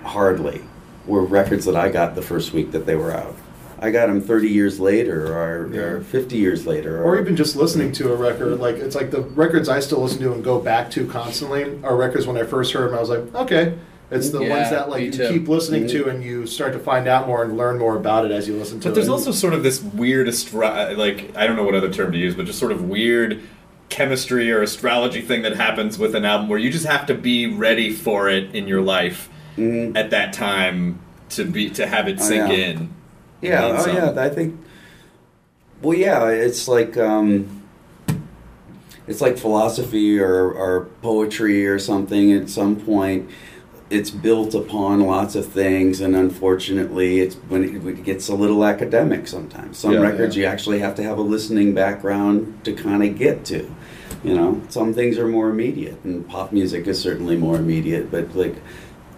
hardly, were records that I got the first week that they were out. I got them 30 years later or, or 50 years later. Or even just listening to a record, like it's like the records I still listen to and go back to constantly are records when I first heard them. I was like, okay, it's the Yeah, ones that like you too. keep listening Mm-hmm. to and you start to find out more and learn more about it as you listen to But it. But there's also sort of this weird astro- like I don't know what other term to use, but just sort of weird chemistry or astrology thing that happens with an album where you just have to be ready for it in your life at that time to be to have it Mm-hmm. Sink in. Yeah, oh some- yeah, I think. Well, yeah, it's like um, it's like philosophy or, or poetry or something. At some point, it's built upon lots of things, and unfortunately, it's when it, it gets a little academic sometimes. Some Yeah, records yeah. you actually have to have a listening background to kind of get to. You know, some things are more immediate, and pop music is certainly more immediate. But like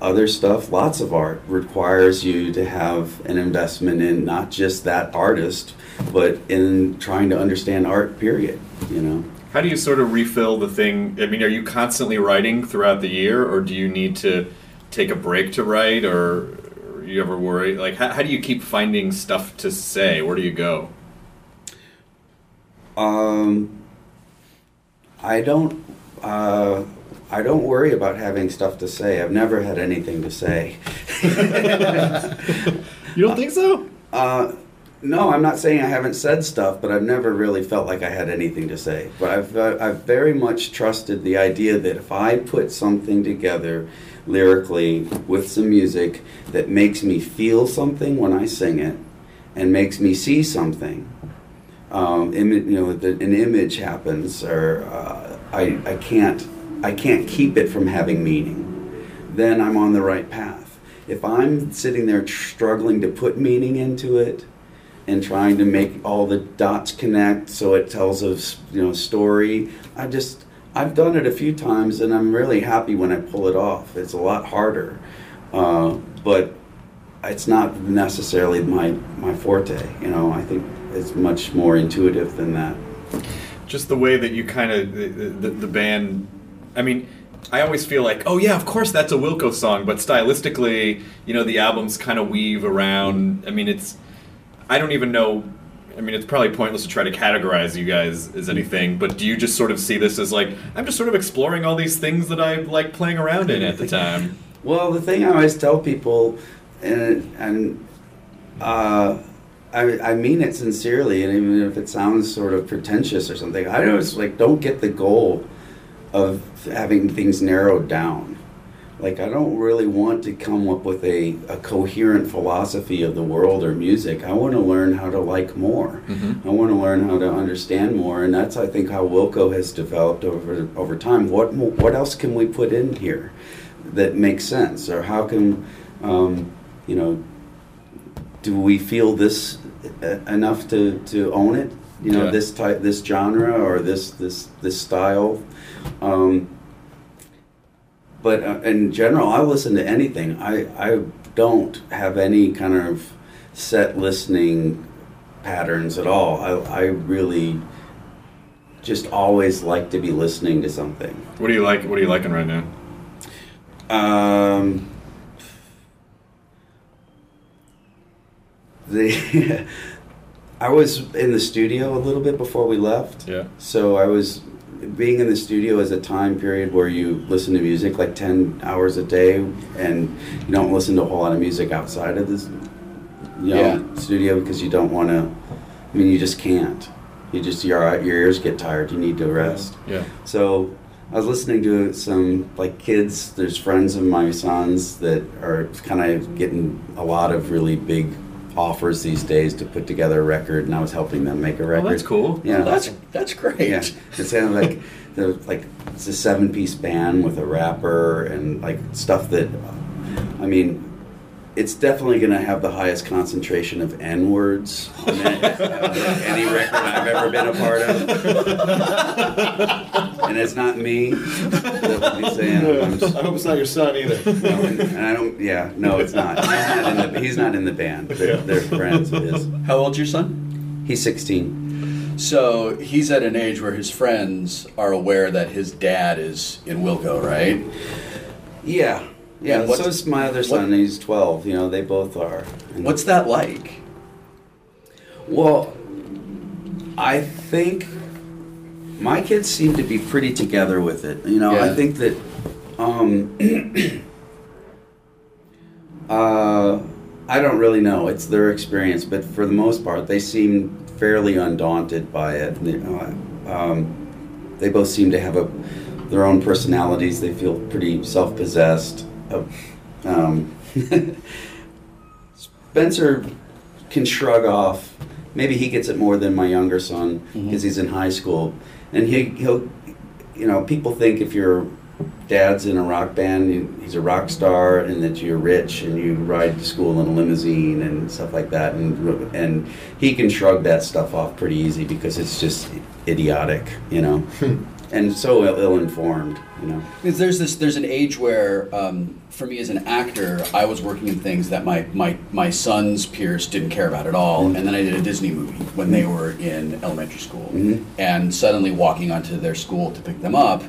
other stuff, lots of art requires you to have an investment in not just that artist, but in trying to understand art. Period. You know. How do you sort of refill the thing? I mean, are you constantly writing throughout the year, or do you need to take a break to write, or, or you ever worry? Like, how, how do you keep finding stuff to say? Where do you go? Um, I don't. Uh, I don't worry about having stuff to say. I've never had anything to say. You don't think so? Uh, no, I'm not saying I haven't said stuff, but I've never really felt like I had anything to say. But I've, uh, I've very much trusted the idea that if I put something together lyrically with some music that makes me feel something when I sing it and makes me see something, um, imi- you know, the, an image happens, or uh, I, I can't, I can't keep it from having meaning. Then I'm on the right path. If I'm sitting there struggling to put meaning into it, and trying to make all the dots connect so it tells a you know story, I just I've done it a few times, and I'm really happy when I pull it off. It's a lot harder, uh, but it's not necessarily my my forte. You know, I think it's much more intuitive than that. just the way that you kind of the, the, the band i mean i always feel like oh yeah of course that's a wilco song but stylistically you know the albums kind of weave around. I mean it's i don't even know i mean it's probably pointless to try to categorize you guys as anything but do you just sort of see this as like i'm just sort of exploring all these things that i like playing around in at the time? Well, the thing I always tell people, and and uh, I, I mean it sincerely, and even if it sounds sort of pretentious or something, I always like don't get the goal of having things narrowed down. Like I don't really want to come up with a, a coherent philosophy of the world or music. I want to learn how to like more. I want to learn how to understand more, and that's I think how Wilco has developed over over time. What what else can we put in here that makes sense, or how can um, you know do we feel this uh, enough to, to own it? You know, Yeah. this type, this genre, or this this this style. Um, but uh, in general, I listen to anything. I I don't have any kind of set listening patterns at all. I I really just always like to be listening to something. what do you like what are you liking right now Um, the I was in the studio a little bit before we left. Yeah. So I was being in the studio is a time period where you listen to music like ten hours a day, and you don't listen to a whole lot of music outside of this, you know, Yeah. studio because you don't want to. I mean, you just can't. You just your your ears get tired. You need to rest. yeah So I was listening to some like kids. There's friends of my sons that are kind of getting a lot of really big offers these days to put together a record, and I was helping them make a oh, record. well that's cool Yeah, Well, that's that's great. yeah. It's kind of like the like it's a seven piece band with a rapper and like stuff that I mean. It's definitely going to have the highest concentration of N words on it, uh, any record I've ever been a part of. and it's not me. that would be saying it. I'm just- I hope it's not your son either. no, and, and I don't. Yeah, no, it's not. He's not in the, he's not in the band. They're, they're friends of his. How old's your son? He's 16. So he's at an age where his friends are aware that his dad is in Wilco, right? Yeah, yeah. And so is my other son. He's 12. You know, they both are. And What's that like? Well, I think my kids seem to be pretty together with it. You know, I think that um, uh, I don't really know. It's their experience, but for the most part, they seem fairly undaunted by it. Um, they both seem to have a their own personalities. They feel pretty self-possessed. Uh, um, Spencer can shrug off. Maybe he gets it more than my younger son because he's in high school, and he he'll, you know, people think if your dad's in a rock band, he's a rock star, and that you're rich and you ride to school in a limousine and stuff like that, and and he can shrug that stuff off pretty easy because it's just idiotic, you know, and so ill informed, you know. Because there's this, there's an age where, um, for me as an actor, I was working in things that my my my son's peers didn't care about at all, mm-hmm. and then I did a Disney movie when they mm-hmm. were in elementary school, mm-hmm. and suddenly walking onto their school to pick them up.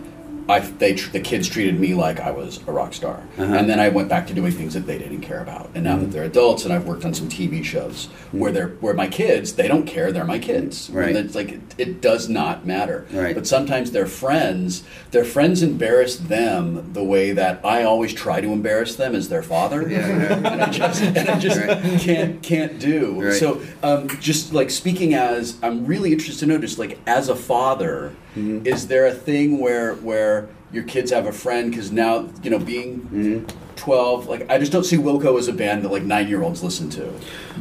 I, they, tr- the kids treated me like I was a rock star, Uh-huh. and then I went back to doing things that they didn't care about. And now that they're adults, and I've worked on some TV shows where they're where my kids, they don't care, they're my kids. Right. And it's like it, it does not matter. Right. But sometimes their friends, their friends embarrass them the way that I always try to embarrass them as their father. Yeah, and I just, and I just can't can't do. Right. So um, just like speaking as, I'm really interested to know, just like as a father, Mm-hmm. is there a thing where where your kids have a friend because now you know being. Mm-hmm. 12 like i just don't see wilco as a band that like nine year olds listen to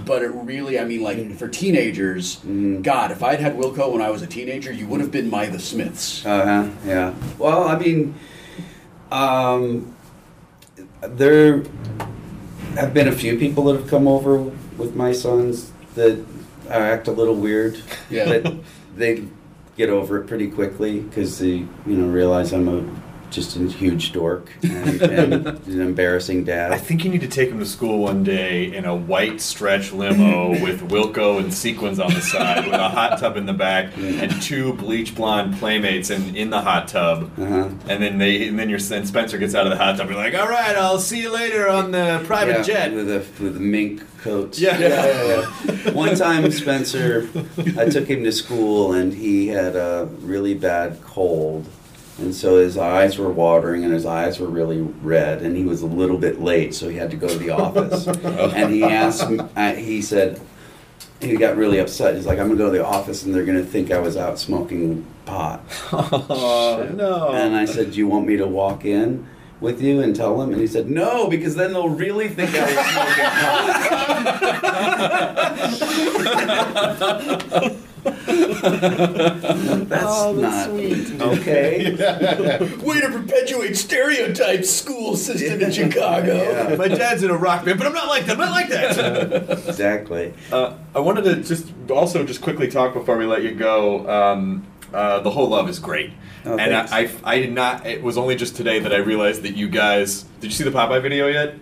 but it really i mean like for teenagers Mm-hmm. god if i'd had wilco when i was a teenager you would have been my the smiths Uh huh. Yeah. Well, I mean, um, there have been a few people that have come over with my sons that act a little weird. Yeah. But they get over it pretty quickly because they, you know, realize I'm a just a huge dork and, and an embarrassing dad. I think you need to take him to school one day in a white stretch limo with Wilco and sequins on the side, with a hot tub in the back, and two bleach blonde playmates in, in the hot tub. Uh-huh. And then they, and then your and Spencer gets out of the hot tub. And you're like, all right, I'll see you later on the private Yeah, jet. with the with the mink coats. Yeah. yeah. One time, Spencer, I took him to school, and he had a really bad cold, and so his eyes were watering, and his eyes were really red, and he was a little bit late, so he had to go to the office. and he asked, me, uh, he said, he got really upset. He's like, I'm gonna go to the office, and they're gonna think I was out smoking pot. Oh, no. And I said, Do you want me to walk in with you and tell them? And he said, No, because then they'll really think I was smoking pot. that's, not okay. way to perpetuate stereotype school system in chicago Yeah. My dad's in a rock band, but I'm not like that. I'm not like that. Exactly. Uh, I wanted to just also just quickly talk before we let you go. Um, uh, the whole love is great, Oh, and I. I I did not. It was only just today that I realized that you guys. Did you see the Popeye video yet?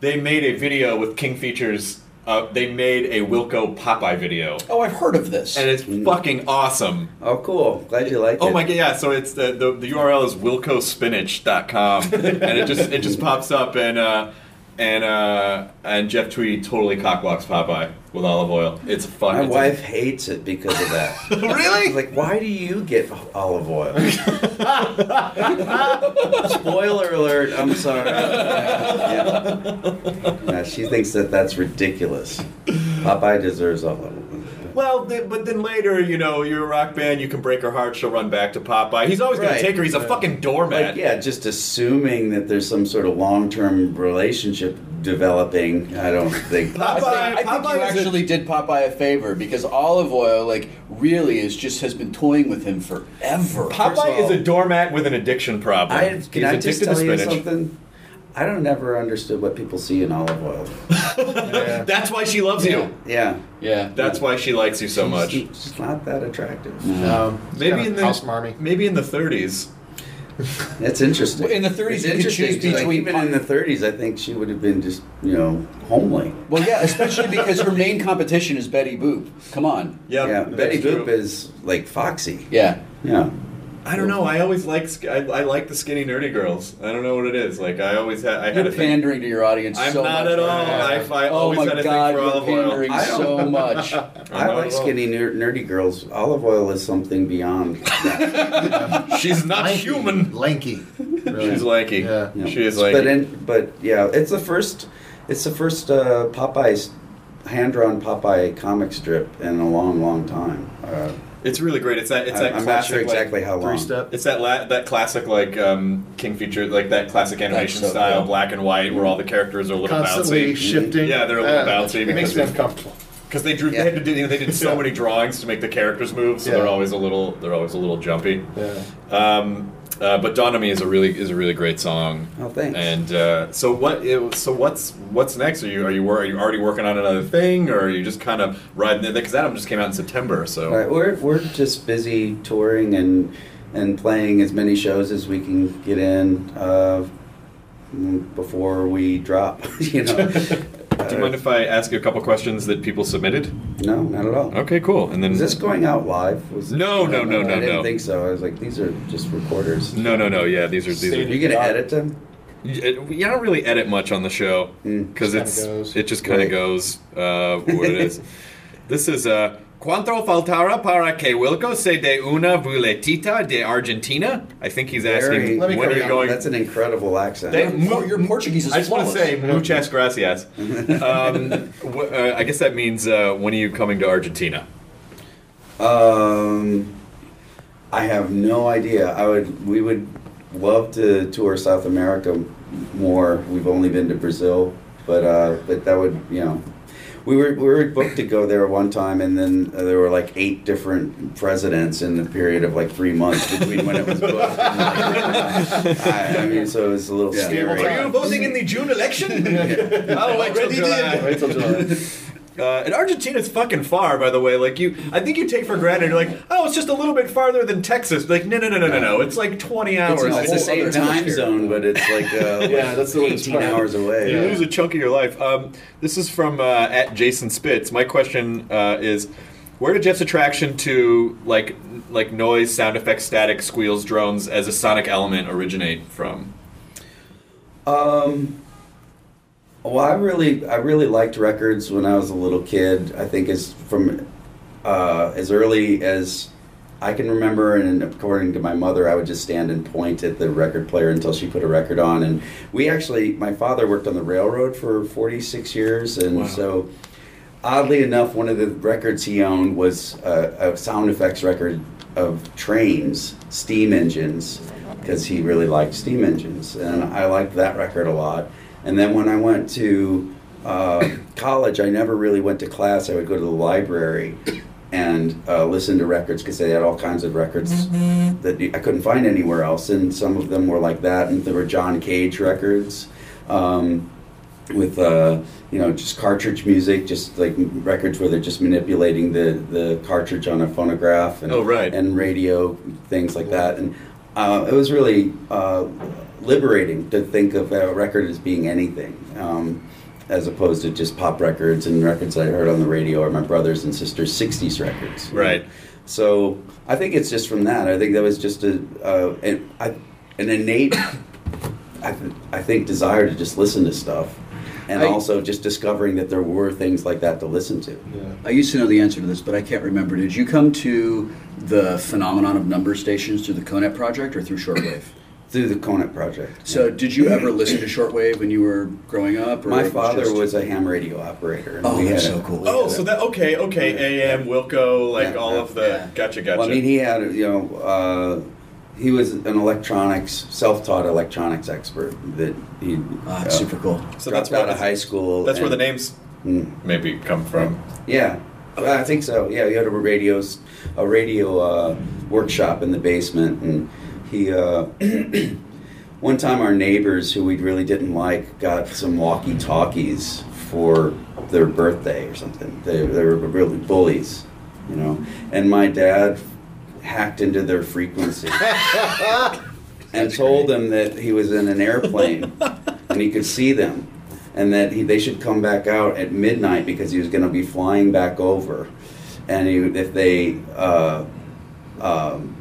They made a video with King Features. Uh, they made a Wilco Popeye video, oh i've heard of this and it's fucking awesome. Oh, cool. Glad you like it. Oh my god! Yeah, so it's the the, the URL is wilcospinach.com, and it just it just pops up, and uh, and uh, and Jeff Tweedy totally cockwalks Popeye with Olive Oyl. It's fun. My it's a- wife hates it because of that. really? Like, why do you get Olive Oyl? Spoiler alert! I'm sorry. Yeah, yeah. Yeah, she thinks that that's ridiculous. Popeye deserves Olive Oyl. Well, then, but then later, you know, you're a rock band. You can break her heart. She'll run back to Popeye. He's always going Right. to take her. He's a fucking doormat. Like, yeah, just assuming that there's some sort of long-term relationship developing. I don't think. Popeye, I think Popeye you is a- actually did Popeye a favor because Olive Oyl, like, really is just has been toying with him forever. Popeye First of all- is a doormat with an addiction problem. I, He's can I just addicted tell to you spinach. something? I don't never understood what people see in Olive Oyl. That's why she loves you. Yeah, Yeah. That's why she likes you so much. She's not that attractive. Um, Maybe in the house marmy. maybe in the 30s. That's interesting. Well, in the 30s It's you could interesting, choose 'cause, like, even in the 30s, I think she would have been just you know homely. Well, yeah, especially because her main competition is Betty Boop. Come on. Yeah, yeah, that's Betty true. Boop is like Foxy. Yeah. Yeah, I don't know. I always like I, I like the skinny nerdy girls. I don't know what it is. Like I always had. I had You're a thing. pandering to your audience. I'm so not much at all. right now. I, I oh always my had a God, thing for you're Olive Oyl. pandering so much. I like skinny ner- nerdy girls. Olive Oyl is something beyond. She's not Lanky, human. Lanky. Really. She's lanky. Yeah. you know. She is But lanky. in, but yeah, it's the first. It's the first uh, Popeye hand drawn Popeye comic strip in a long, long time. Uh, It's really great. It's that. It's I- that I'm not classic. sure exactly like, how long. Three step. It's that la- that classic like um, King feature like that classic animation so style, cool. black and white, where all the characters are a little Constantly bouncy. shifting. Yeah, they're a little bouncy It makes me uncomfortable. Because they drew, they had to do, you know, they did so many drawings to make the characters move, so Yeah. they're always a little, they're always a little jumpy. Yeah. Um, uh, but Dawn on Me is a really is a really great song. Oh, thanks. And uh, so what? It, so what's what's next? Are you are you are you already working on another thing, or are you just kind of riding it? Because that album just came out in September. So Right, we're we're just busy touring and and playing as many shows as we can get in uh, before we drop. you know. Do you mind if I ask you a couple questions that people submitted? No, not at all. Okay, cool. And then Is this going out live? Was No, no, no, no, I didn't no. think so. I was like, these are just recorders. no, no, no. Yeah, these are these Are are. you gonna edit them? You you don't really edit much on the show Mm. because Just it's goes. it just kind of goes uh, what it is. this is uh, Cuanto faltara para que Wilco se de una vueletita de Argentina? I think he's asking Very- Let me when are you going. That's an incredible accent. They- Your, your Portuguese is I just want to flawless. say muchas gracias. um, uh, I guess that means uh, when are you coming to Argentina? Um, I have no idea. I would. We would love to tour South America more. We've only been to Brazil, but uh, but that would you know. We were we were booked to go there one time, and then uh, there were like eight different presidents in the period of like three months between when it was booked. And, like, I, I mean, so it was a little Yeah. scary. Are you voting in the June election? I'll wait till July. Wait till July. Uh, and Argentina's fucking far, by the way. Like you, I think you take for granted. You're like, oh, it's just a little bit farther than Texas. Like, no, no, no, no, no, no. It's like 20 hours. It's, It's the same time zone, but it's like uh, Yeah, that's the worst 18 part. hours away. You lose a chunk of your life. Um, this is from uh, at Jason Spitz. My question uh, is, where did Jeff's attraction to like like noise, sound effects, static, squeals, drones as a sonic element originate from? Um, well, I really, I really liked records when I was a little kid. I think as from uh, as early as I can remember, and according to my mother, I would just stand and point at the record player until she put a record on. And we actually, my father worked on the railroad for forty six years, and Wow. so oddly enough, one of the records he owned was a, a sound effects record of trains, steam engines, because he really liked steam engines, and I liked that record a lot. And then when I went to uh, college, I never really went to class. I would go to the library and uh, listen to records because they had all kinds of records that I couldn't find anywhere else, and some of them were like that. And there were John Cage records. Um, with uh, you know just cartridge music, just like records where they're just manipulating the, the cartridge on a phonograph and Oh, right. and radio things like that, and uh, it was really uh, liberating to think of a record as being anything. Um, as opposed to just pop records and records I heard on the radio or my brothers and sisters' 60s records. Right. So I think it's just from that. I think that was just a uh, an, I, an innate, I, th- I think, desire to just listen to stuff, and I- also just discovering that there were things like that to listen to. I used to know the answer to this, but I can't remember. Did you come to the phenomenon of number stations through the Conet project or through shortwave? Through the Conet project. So, did you ever listen to shortwave when you were growing up? Or My was father just- was a ham radio operator. and Oh, we that's had so a- cool. Oh, had so that okay, okay. AM, Wilco, like Yeah, all yeah, of the. yeah. Gotcha, gotcha. Well, I mean, he had, you know, uh, he was an electronics, self-taught electronics expert that he Ah, it's super cool. So that's where out of the- high school. That's where the names Mm. maybe come from. Yeah, Well, I think so. Yeah, he had a radio, a radio uh, workshop in the basement, and he. Uh, one time, our neighbors, who we really didn't like, got some walkie-talkies for their birthday or something. They, they were really bullies, you know. And my dad hacked into their frequency and told them that he was in an airplane and he could see them and that he, they should come back out at midnight because he was going to be flying back over and he, if they uh, um,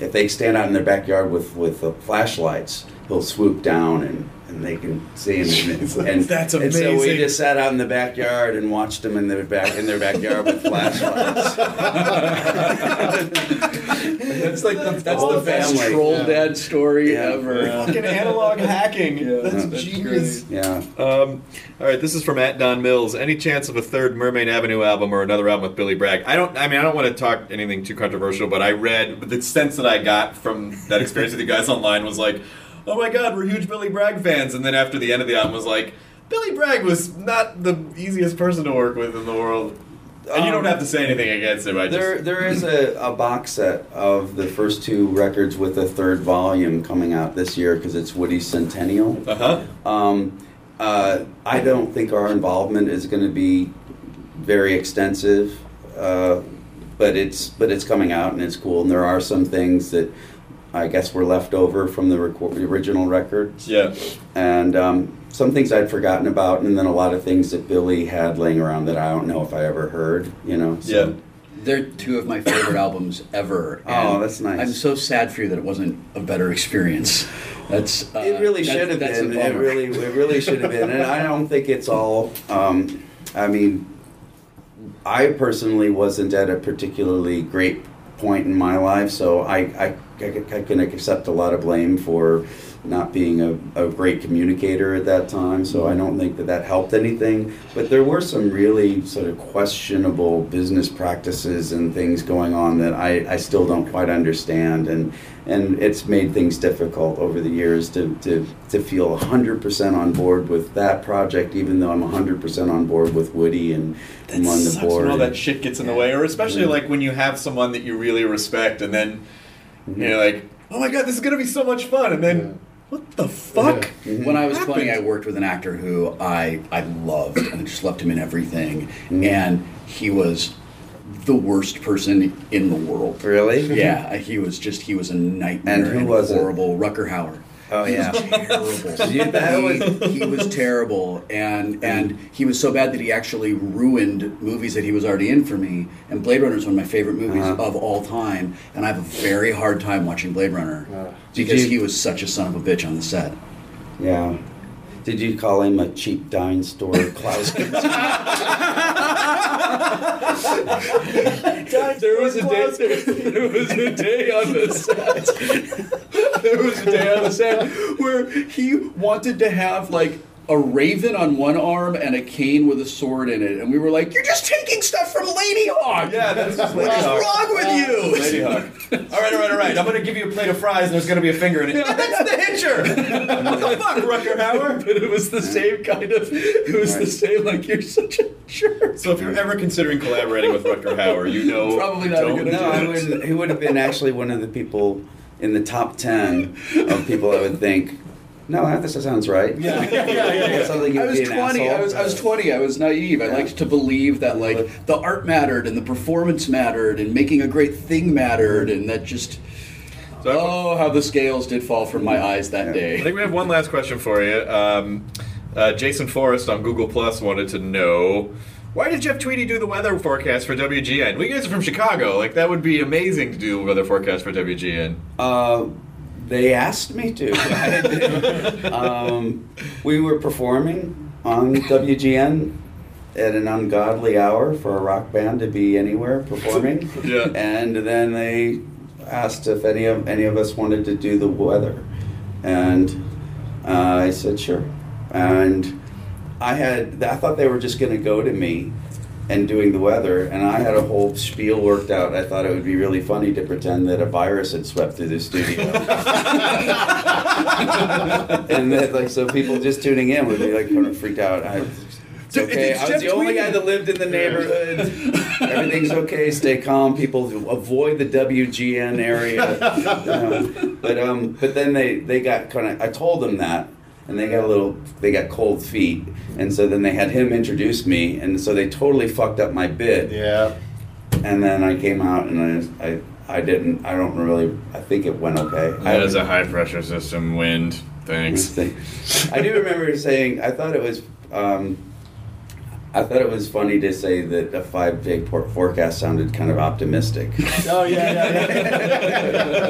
if they stand out in their backyard with with flashlights, he'll swoop down and. And they can see him, and, and That's And so we just sat out in the backyard and watched them in their back in their backyard with flashlights. That's like the, that's whole the best family. troll Yeah. dad story Yeah. ever. Fucking analog hacking. that's, That's genius. Yeah. Um, all right, this is from at Don Mills. Any chance of a third Mermaid Avenue album or another album with Billy Bragg? I don't. I mean, I don't want to talk anything too controversial, but I read the sense that I got from that experience with you guys online was like, "Oh my God, we're huge Billy Bragg fans," and then after the end of the album was like, "Billy Bragg was not the easiest person to work with in the world." And you don't have to say anything against him. I just There, there is a, a box set of the first two records with a third volume coming out this year because it's Woody's centennial. Uh huh. Um, uh, I don't think our involvement is going to be very extensive, uh, but it's but it's coming out and it's cool. And there are some things that I guess were left over from the, record, the original records, Yeah. and um, some things I'd forgotten about, and then a lot of things that Billy had laying around that I don't know if I ever heard. You know. so- Yeah. They're two of my favorite albums ever. Oh, that's nice. I'm so sad for you that it wasn't a better experience. That's uh, It really that's- should have that's a been. It really, it really should have been. And I don't think it's all. Um, I mean, I personally wasn't at a particularly great point in my life, so I, I, I, I can accept a lot of blame for not being a, a great communicator at that time. So I don't think that that helped anything. But there were some really sort of questionable business practices and things going on that I, I still don't quite understand, and and it's made things difficult over the years to, to, to feel 100% on board with that project, even though I'm 100% on board with Woody and, and on the board. when all that shit gets in the way, or especially Yeah. like when you have someone that you really respect, and then you're like, "Oh my god, this is gonna be so much fun," and then what the fuck? When I was 20, I worked with an actor who I, I loved and I just loved him in everything. Mm. And he was the worst person in the world. Really? Yeah, he was just, he was a nightmare And who was it? horrible. Rutger Hauer. Oh, He yeah. was terrible. You- he, he was terrible, and and he was so bad that he actually ruined movies that he was already in for me. And Blade Runner is one of my favorite movies Uh-huh. of all time, and I have a very hard time watching Blade Runner Did because you- he was such a son of a bitch on the set. Yeah. Did you call him a cheap dime store Klaus? There was a day. There, there was a day on the set. There was a day on the set where he wanted to have like a raven on one arm and a cane with a sword in it, and we were like, "You're just taking stuff from Ladyhawke." Yeah, that's just what is wrong with you? Ladyhawke. All right, all right, all right. I'm gonna give you a plate of fries, and there's gonna be a finger in it. Yeah, that's the hitcher. what the fuck, Rutger Hauer? But it was the same kind of. It was the same. Like you're such a jerk. So if you're ever considering collaborating with Rutger Hauer, you know, Probably not a don't good no, I it. wouldn't. He would have been actually one of the people in the top ten of people I would think. No, that this sounds right. Yeah, yeah, yeah, yeah. That like you I was be an 20. I asshole. was I was 20. I was naive. I liked to believe that like the art mattered and the performance mattered and making a great thing mattered and that just So I- oh how the scales did fall from my eyes that I day. I think we have one last question for you. Um, uh, Jason Forrest on Google Plus wanted to know why did Jeff Tweedy do the weather forecast for WGN? We guys are from Chicago. Like that would be amazing to do a weather forecast for WGN. Uh, they asked me to. Um, we were performing on WGN at an ungodly hour for a rock band to be anywhere performing. Yeah. And then they asked if any of any of us wanted to do the weather, and uh, I said sure. And I had I thought they were just going to go to me and doing the weather, and I had a whole spiel worked out. I thought it would be really funny to pretend that a virus had swept through the studio, and that like so people just tuning in would be like kind of freaked out. I, it's okay. it's I was the only guy that lived in the neighborhood. Everything's okay. Stay calm. People avoid the WGN area. Um, but um, but then they they got kind of. I told them that, and they got a little. They got cold feet, and so then they had him introduce me, and so they totally fucked up my bid. Yeah. And then I came out, and I I, I didn't. I don't really. I think it went okay. I That is a high pressure system. Wind. Thanks. I do remember saying I thought it was. Um, I thought it was funny to say that a five day por- forecast sounded kind of optimistic. Oh yeah,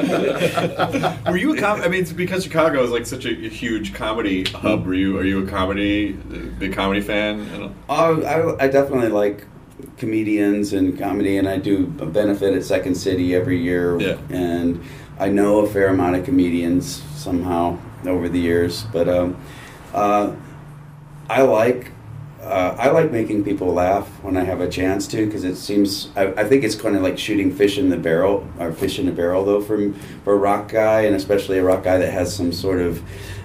yeah, Were you a com- I mean, it's because Chicago is like such a, a huge comedy hub. Were you? Are you a comedy, big comedy fan? I don't- Oh, I, I definitely like comedians and comedy, and I do a benefit at Second City every year. Yeah. And I know a fair amount of comedians somehow over the years, but um, uh, I like. Uh, I like making people laugh when I have a chance to because it seems I, I think it's kind of like shooting fish in the barrel or fish in a barrel though for for a rock guy and especially a rock guy that has some sort of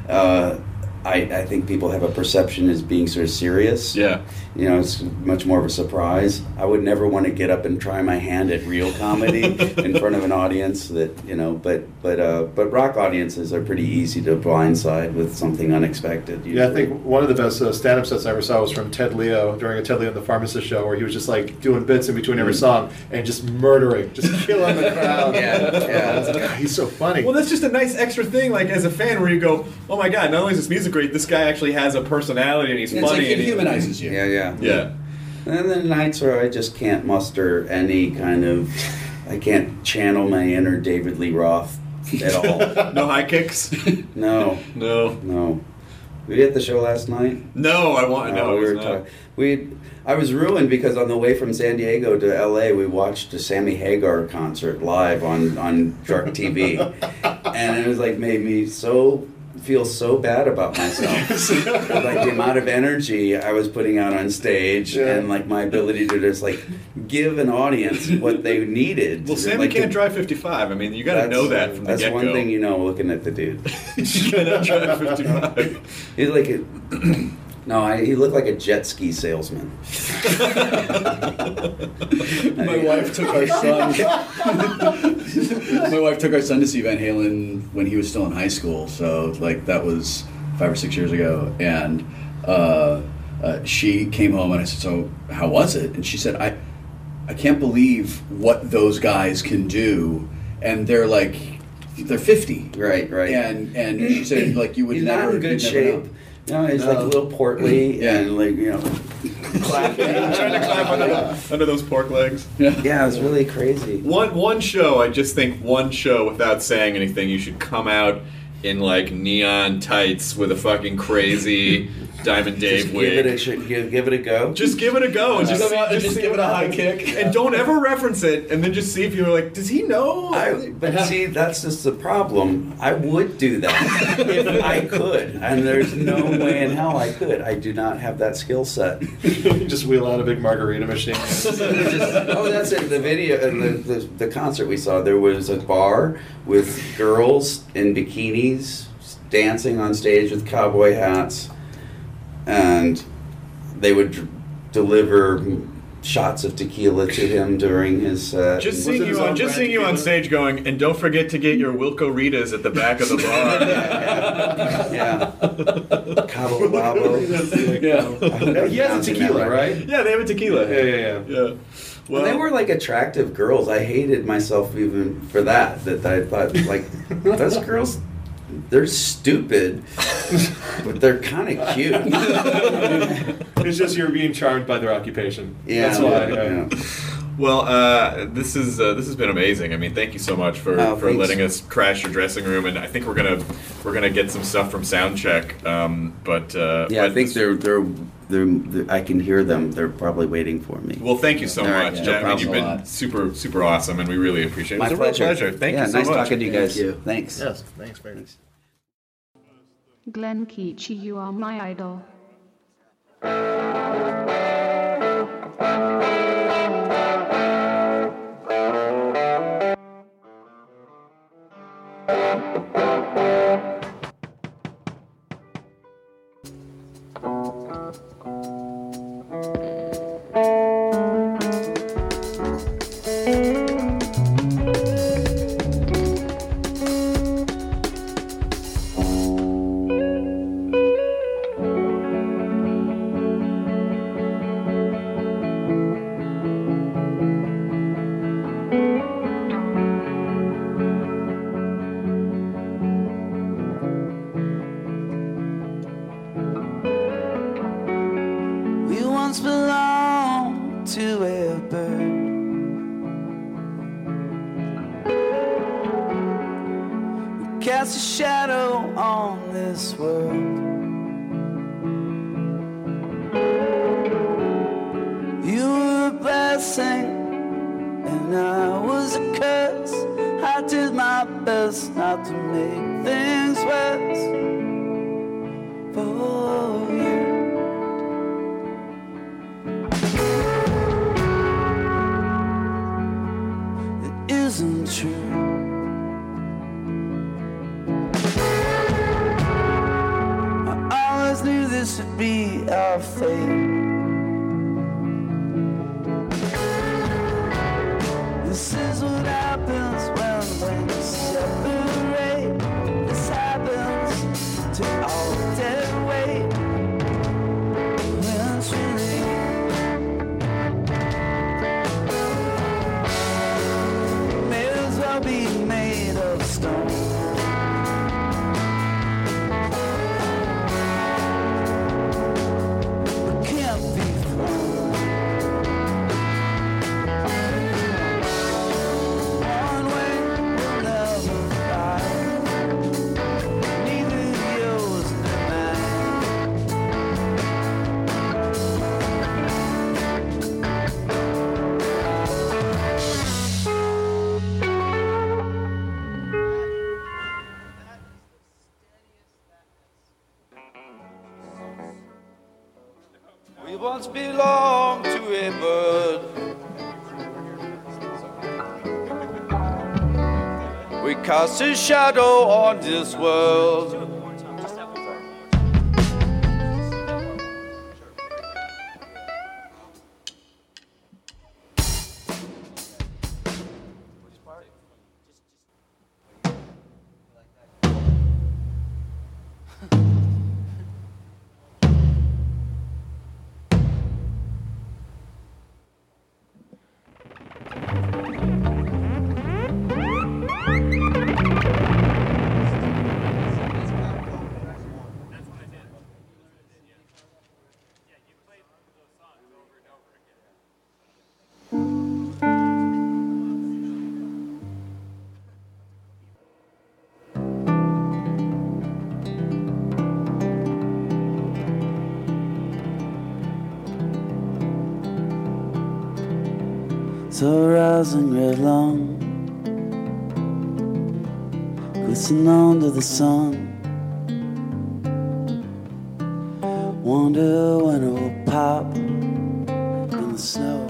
uh, I, I think people have a perception as being sort of serious. Yeah. You know, it's much more of a surprise. I would never want to get up and try my hand at real comedy in front of an audience that, you know, but but uh, but rock audiences are pretty easy to blindside with something unexpected. Yeah, I think one of the best uh, stand-up sets I ever saw was from Ted Leo during a Ted Leo and the Pharmacist show, where he was just like doing bits in between every song and just murdering, just killing the crowd. Yeah, yeah. Like, "God, he's so funny. Well, that's just a nice extra thing, like as a fan, where you go, "Oh my god! Not only is this music great, this guy actually has a personality and he's It's funny." like it and he- humanizes you. Yeah, yeah. Yeah. And then nights where I just can't muster any kind of, I can't channel my inner David Lee Roth at all. No high kicks. no, no, no. We you at the show last night? No, I want. No, I we were talking. We, I was ruined because on the way from San Diego to L.A., we watched a Sammy Hagar concert live on on Shark TV, and it was like made me so feel so bad about myself, like the amount of energy I was putting out on stage, Yeah. and like my ability to just like give an audience what they needed. Well, Sammy Like, can't to- drive 55. I mean, you got to know that from the That's get one thing you know looking at the dude. you cannot drive 55. He's like a, no, I, he looked like a jet ski salesman. My wife took our son. my wife took our son to see Van Halen when he was still in high school. So like that was five or six years ago, and uh, uh, she came home and I said, "So how was it?" And she said, "I, I can't believe what those guys can do, and they're like." They're fifty, right? Right. And and she said like you would He's never not in good you'd never shape. know. No, he's uh, like a little portly Yeah. and like you know, clapping. trying to clap under, under those pork legs. Yeah, it's really crazy. One one show, I just think one show without saying anything, you should come out in like neon tights with a fucking crazy Diamond Dave Just wig. give it a sh- give, give it a go. Just give it a go and Just just, come out and just just give it a high happens. kick. And don't ever reference it, and then just see if you're like, does he know? I, but see, that's just the problem. I would do that if I could, and there's no way in hell I could. I do not have that skill set. just wheel out a big margarita machine. Just- oh, that's it. The video, uh, the, the the concert we saw, there was a bar with girls in bikinis dancing on stage with cowboy hats, and they would d- deliver shots of tequila to him during his uh, set. Just seeing you on, just brand seeing you on stage going, and don't forget to get your Wilco Ritas at the back of the bar. yeah, Cabo Wabo. Yeah. he has a tequila, right? yeah, they have a tequila. Yeah, yeah, yeah. yeah. Well, Well, they were like attractive girls. I hated myself even for that. That I thought like those girls, they're stupid, but they're kind of cute. It's just you're being charmed by their occupation. Yeah, That's why. yeah. yeah. Well, uh, this is uh, this has been amazing. I mean, thank you so much for, Oh, for thanks. letting us crash your dressing room, and I think we're gonna we're gonna get some stuff from Soundcheck. Um, but uh, Yeah, I think this- they're, they're they're they're I can hear them. They're probably waiting for me. Well, thank you so All right, much, no Jack. I mean, you've a been lot. super super awesome, and we really appreciate it. My it was pleasure. a real pleasure. Thank yeah, you so nice much. talking to you Thank guys. you. Thanks. Yes, thanks, very Glenn Kotche, you are my idol. be our fate. cast a shadow on this world. long. Listen under the sun. Wonder when it will pop in the snow.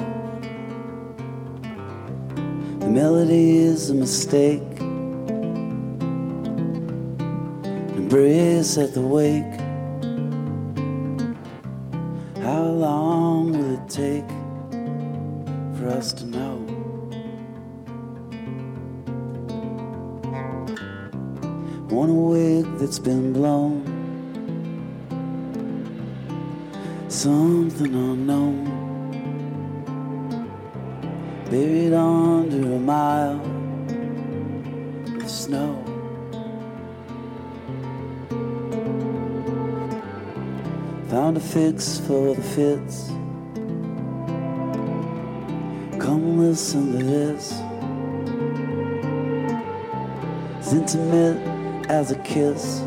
The melody is a mistake. Embrace at the wake. that's been blown. Something unknown, buried under a mile of snow. Found a fix for the fits. Come listen to this. It's intimate as a kiss.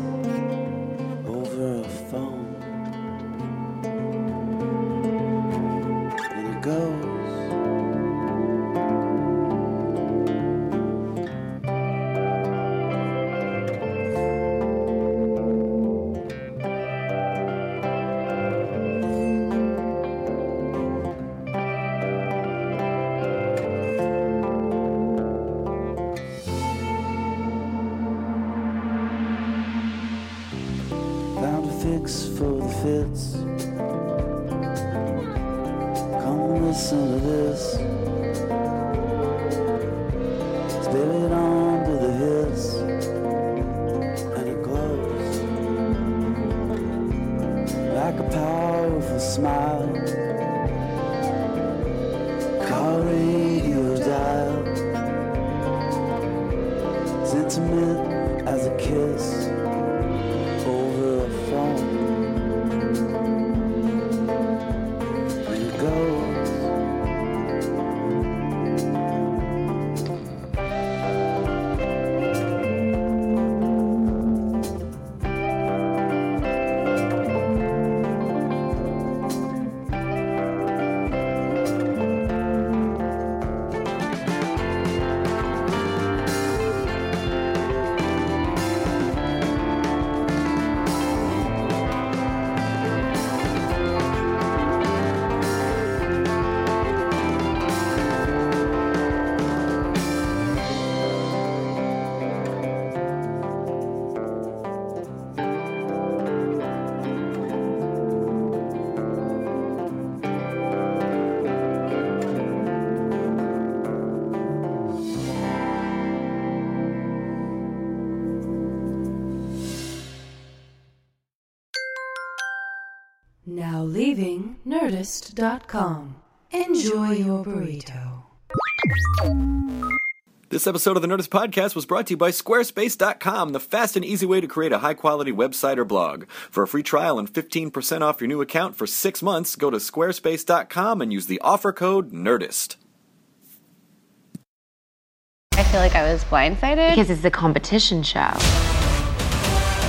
Nerdist.com. Enjoy your burrito. This episode of the Nerdist Podcast was brought to you by Squarespace.com, the fast and easy way to create a high quality website or blog. For a free trial and 15% off your new account for six months, go to Squarespace.com and use the offer code NERDIST. I feel like I was blindsided because it's a competition show.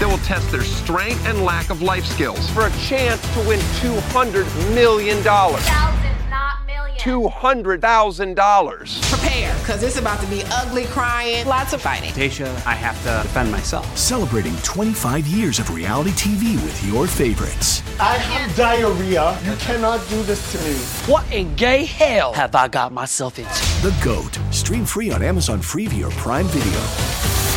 that will test their strength and lack of life skills for a chance to win $200 million. $200,000. Prepare, because it's about to be ugly crying, lots of fighting. Dacia, I have to defend myself. Celebrating 25 years of reality TV with your favorites. I have diarrhea. You cannot do this to me. What in gay hell have I got myself into? The GOAT. Stream free on Amazon Freevee or Prime Video.